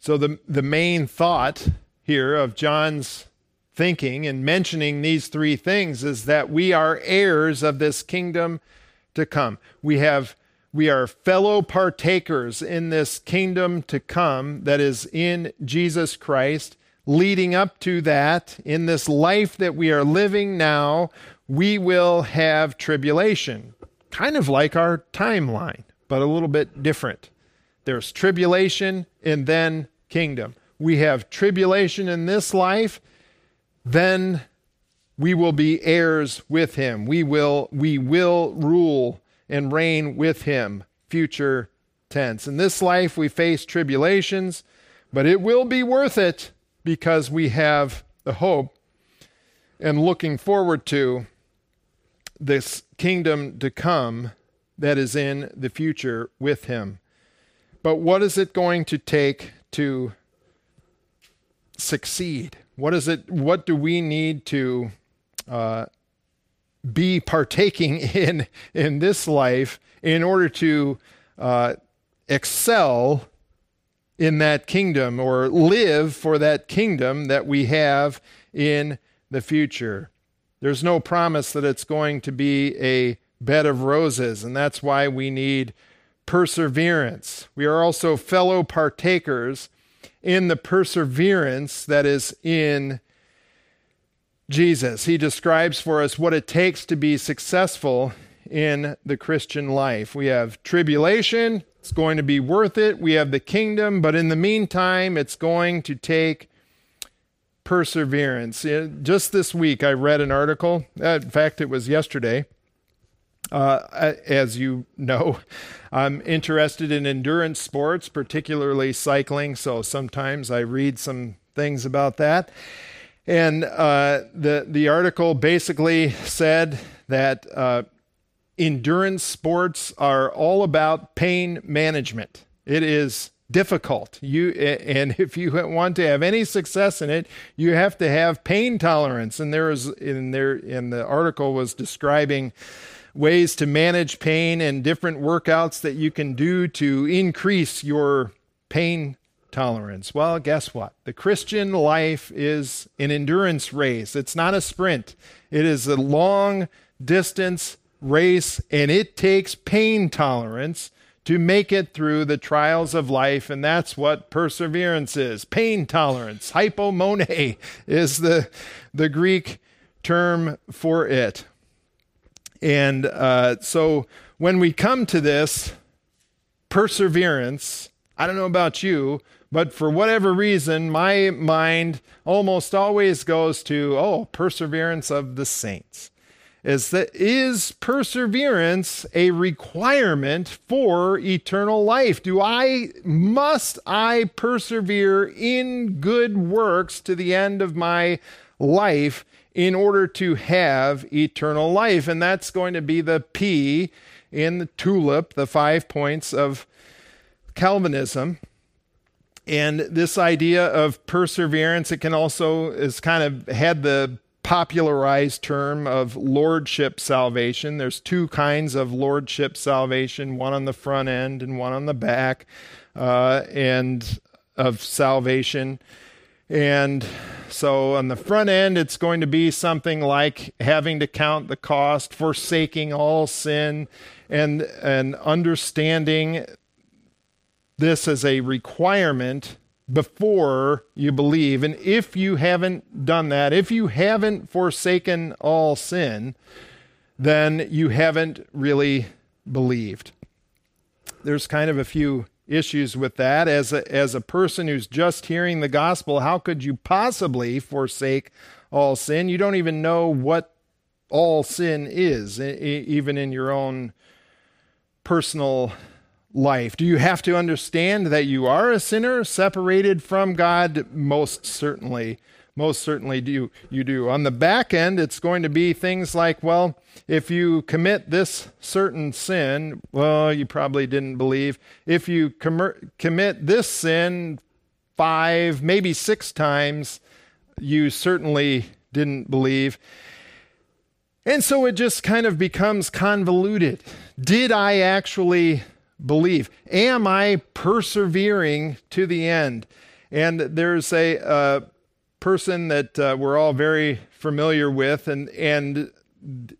So, the, the main thought here of John's thinking and mentioning these three things is that we are heirs of this kingdom to come. We have we are fellow partakers in this kingdom to come that is in Jesus Christ. Leading up to that, in this life that we are living now, we will have tribulation, kind of like our timeline, but a little bit different. There's tribulation and then kingdom. We have tribulation in this life, then we will be heirs with him. We will we will rule and reign with him. Future tense. In this life, we face tribulations, but it will be worth it because we have the hope and looking forward to this kingdom to come that is in the future with him. But what is it going to take to succeed? What is it? What do we need to uh, be partaking in in this life in order to uh, excel in that kingdom or live for that kingdom that we have in the future. There's no promise that it's going to be a bed of roses, and that's why we need perseverance. We are also fellow partakers in the perseverance that is in Jesus. He describes for us what it takes to be successful in the Christian life. We have tribulation, it's going to be worth it. We have the kingdom, but in the meantime, it's going to take perseverance. Uh, just this week, I read an article. Uh, in fact, it was yesterday. Uh, as you know, I'm interested in endurance sports, particularly cycling. So sometimes I read some things about that. And uh, the the article basically said that uh, endurance sports are all about pain management. It is difficult. You and if you want to have any success in it, you have to have pain tolerance. And there is in there in the article was describing ways to manage pain and different workouts that you can do to increase your pain tolerance? Well, guess what? The Christian life is an endurance race. It's not a sprint, it is a long distance race, and it takes pain tolerance to make it through the trials of life. And that's what perseverance is pain tolerance. Hypomone is the, the Greek term for it. And uh, so when we come to this perseverance, I don't know about you, but for whatever reason, my mind almost always goes to, oh, perseverance of the saints. Is that is perseverance a requirement for eternal life? Do I must I persevere in good works to the end of my life in order to have eternal life? And that's going to be the P in the tulip, the five points of Calvinism. And this idea of perseverance it can also is kind of had the popularized term of lordship salvation. There's two kinds of lordship salvation one on the front end and one on the back uh, and of salvation and so on the front end, it's going to be something like having to count the cost, forsaking all sin, and, and understanding this as a requirement before you believe. And if you haven't done that, if you haven't forsaken all sin, then you haven't really believed. There's kind of a few issues with that. As a, as a person who's just hearing the gospel, how could you possibly forsake all sin? You don't even know what all sin is, even in your own personal life. Do you have to understand that you are a sinner separated from God? Most certainly. Most certainly do you do. On the back end, it's going to be things like, well, if you commit this certain sin, well, you probably didn't believe. If you com- commit this sin five, maybe six times, you certainly didn't believe. And so it just kind of becomes convoluted. Did I actually believe? Am I persevering to the end? And there's a uh, person that uh, we're all very familiar with, and and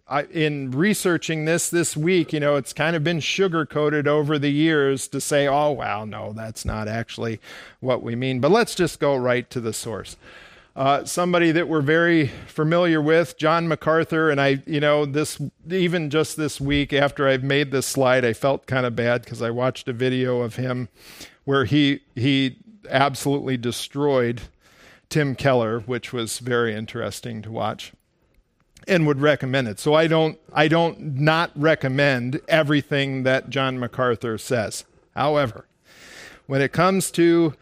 I, in researching this this week, you know, it's kind of been sugar coated over the years to say, oh, wow, no, that's not actually what we mean. But let's just go right to the source. Uh, somebody that we're very familiar with, John MacArthur, and I, you know, this even just this week after I've made this slide, I felt kind of bad because I watched a video of him where he he absolutely destroyed Tim Keller, which was very interesting to watch and would recommend it. So I don't I don't not recommend everything that John MacArthur says. However, when it comes to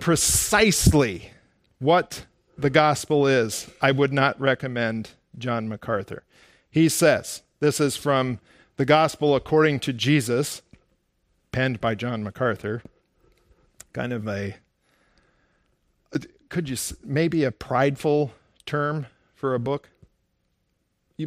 precisely what the gospel is, I would not recommend John MacArthur. He says, this is from the gospel according to Jesus, penned by John MacArthur, kind of a could you maybe a prideful term for a book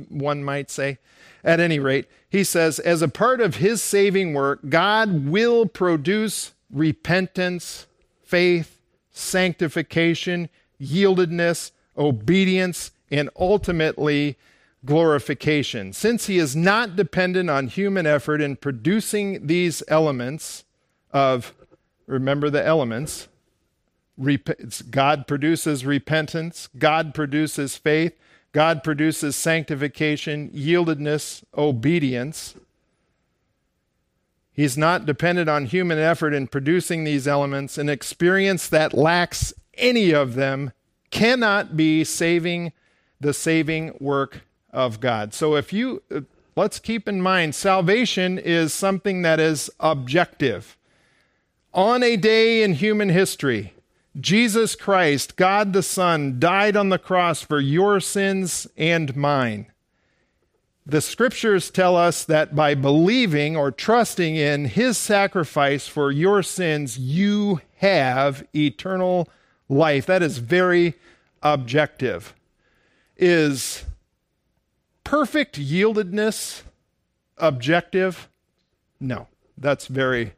one might say. At any rate, he says, as a part of his saving work, God will produce repentance, faith, sanctification, yieldedness, obedience, and ultimately glorification. Since he is not dependent on human effort in producing these elements of, remember the elements, God produces repentance, God produces faith, God produces sanctification, yieldedness, obedience. He's not dependent on human effort in producing these elements. An experience that lacks any of them cannot be saving the saving work of God. So if you uh, let's keep in mind salvation is something that is objective. On a day in human history, Jesus Christ, God the Son, died on the cross for your sins and mine. The scriptures tell us that by believing or trusting in his sacrifice for your sins, you have eternal life. That is very objective. Is perfect yieldedness objective? No, that's very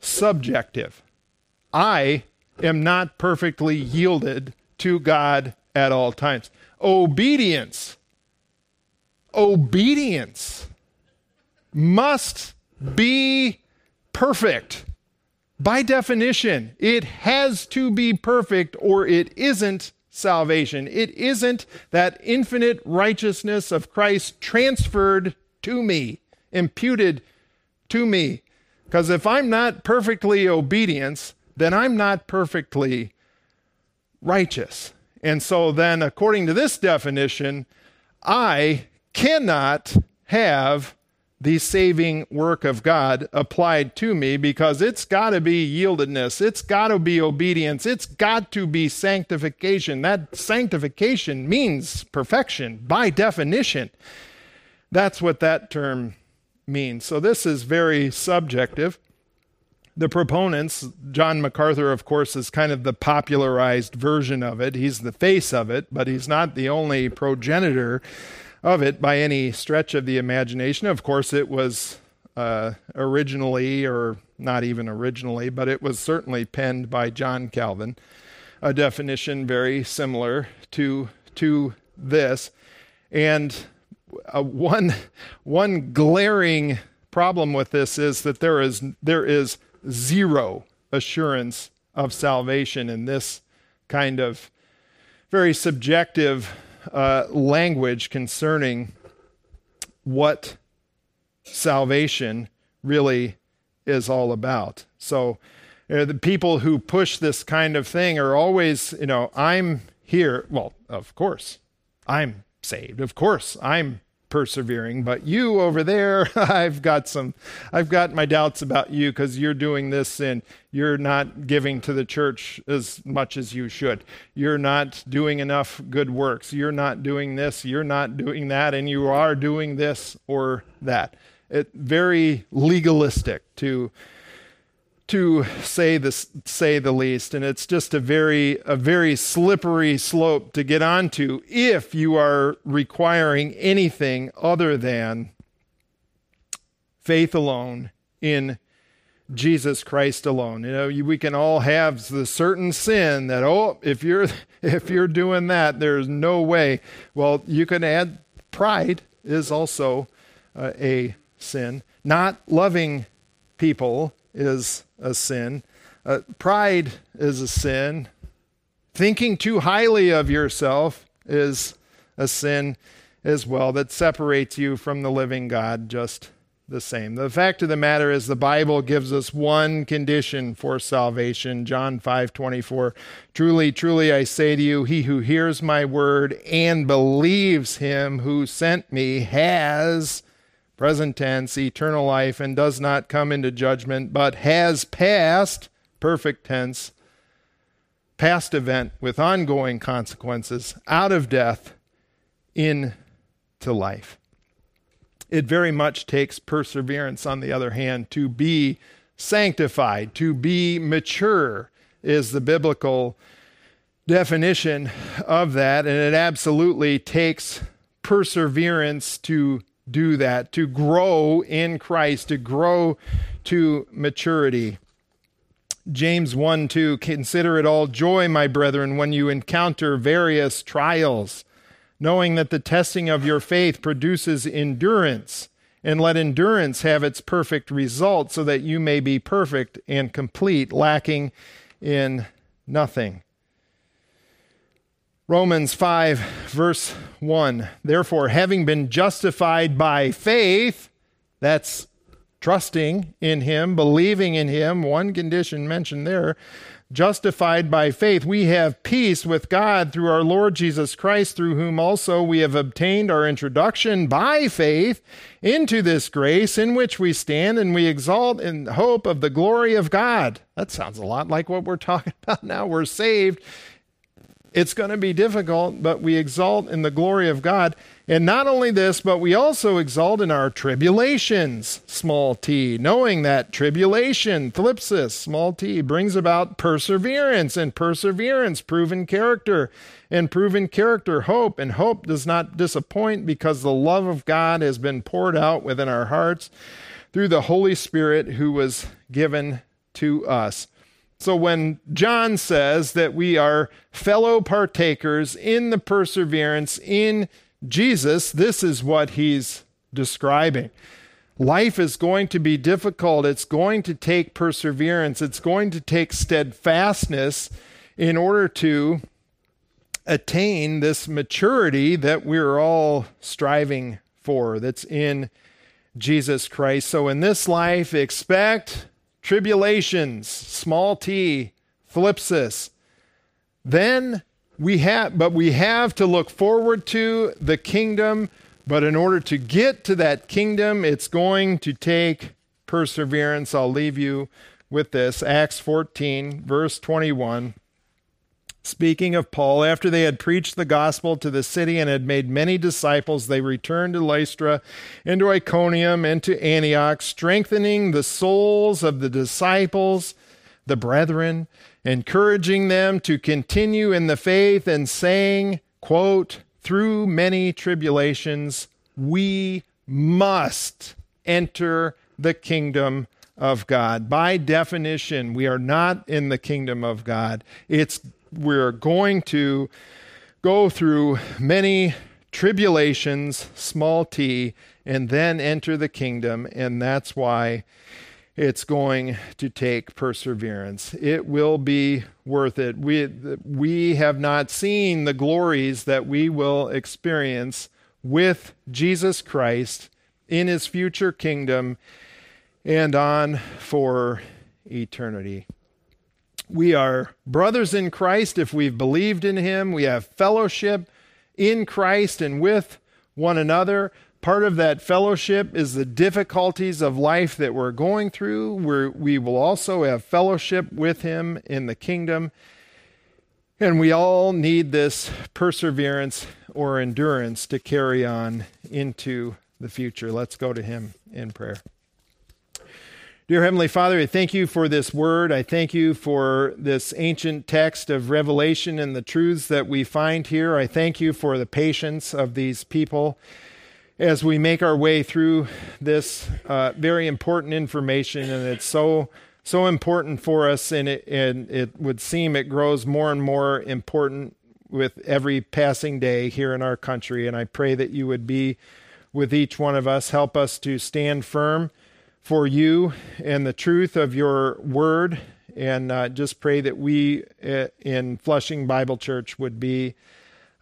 subjective. I am not perfectly yielded to God at all times. Obedience, obedience must be perfect. By definition, it has to be perfect or it isn't salvation. It isn't that infinite righteousness of Christ transferred to me, imputed to me. Because if I'm not perfectly obedient, then I'm not perfectly righteous. And so then, according to this definition, I cannot have the saving work of God applied to me because it's got to be yieldedness, it's got to be obedience, it's got to be sanctification. That sanctification means perfection by definition. That's what that term means. So this is very subjective the proponents, John MacArthur, of course, is kind of the popularized version of it. He's the face of it, but he's not the only progenitor of it by any stretch of the imagination. Of course, it was uh, originally, or not even originally, but it was certainly penned by John Calvin, a definition very similar to, to this. And uh, one, one glaring problem with this is that there is, there is zero assurance of salvation in this kind of very subjective uh, language concerning what salvation really is all about. So uh, the people who push this kind of thing are always, you know, I'm here. Well, of course, I'm saved. Of course, I'm persevering but you over there i've got some i've got my doubts about you because you're doing this and you're not giving to the church as much as you should. You're not doing enough good works. You're not doing this. You're not doing that. And you are doing this or that. It very legalistic to to say this say the least and it's just a very a very slippery slope to get onto if you are requiring anything other than faith alone in Jesus Christ alone. You know, we can all have the certain sin that oh, if you're if you're doing that, there's no way. Well, you can add pride is also uh, a sin. Not loving people is a sin. Uh, pride is a sin. Thinking too highly of yourself is a sin as well that separates you from the living God just the same. The fact of the matter is the Bible gives us one condition for salvation. John 5:24. Truly, truly I say to you, he who hears my word and believes him who sent me has present tense, eternal life, and does not come into judgment, but has passed, perfect tense, past event with ongoing consequences, out of death into life. It very much takes perseverance, on the other hand, to be sanctified, to be mature, is the biblical definition of that. And it absolutely takes perseverance to do that, to grow in Christ, to grow to maturity. James 1 2 Consider it all joy, my brethren, when you encounter various trials, knowing that the testing of your faith produces endurance. And let endurance have its perfect result, so that you may be perfect and complete, lacking in nothing. Romans 5, verse 1. Therefore, having been justified by faith, that's trusting in Him, believing in Him, one condition mentioned there, justified by faith, we have peace with God through our Lord Jesus Christ, through whom also we have obtained our introduction by faith into this grace in which we stand and we exalt in hope of the glory of God. That sounds a lot like what we're talking about now. We're saved it's going to be difficult, but we exalt in the glory of God. And not only this, but we also exalt in our tribulations, small t, knowing that tribulation, thlipsis, small t, brings about perseverance, and perseverance, proven character, and proven character, hope. And hope does not disappoint because the love of God has been poured out within our hearts through the Holy Spirit who was given to us. So when John says that we are fellow partakers in the perseverance in Jesus, this is what he's describing. Life is going to be difficult. It's going to take perseverance. It's going to take steadfastness in order to attain this maturity that we're all striving for, that's in Jesus Christ. So in this life, expect tribulations, small t, thlipsis. Then we have, but we have to look forward to the kingdom. But in order to get to that kingdom, it's going to take perseverance. I'll leave you with this Acts 14, verse 21. Speaking of Paul, after they had preached the gospel to the city and had made many disciples, they returned to Lystra and to Iconium and to Antioch, strengthening the souls of the disciples, the brethren, encouraging them to continue in the faith and saying, quote, through many tribulations, we must enter the kingdom of God. By definition, we are not in the kingdom of God. It's we're going to go through many tribulations, small t, and then enter the kingdom. And that's why it's going to take perseverance. It will be worth it. We, we have not seen the glories that we will experience with Jesus Christ in his future kingdom and on for eternity. We are brothers in Christ if we've believed in Him. We have fellowship in Christ and with one another. Part of that fellowship is the difficulties of life that we're going through. We're, we will also have fellowship with Him in the kingdom. And we all need this perseverance or endurance to carry on into the future. Let's go to Him in prayer. Dear Heavenly Father, I thank you for this word. I thank you for this ancient text of Revelation and the truths that we find here. I thank you for the patience of these people as we make our way through this uh, very important information. And it's so, so important for us, and it, and it would seem it grows more and more important with every passing day here in our country. And I pray that you would be with each one of us, help us to stand firm for you and the truth of your word. And uh, just pray that we uh, in Flushing Bible Church would be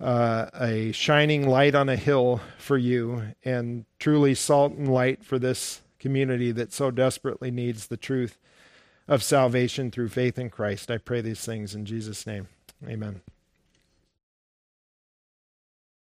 uh, a shining light on a hill for you and truly salt and light for this community that so desperately needs the truth of salvation through faith in Christ. I pray these things in Jesus' name. Amen.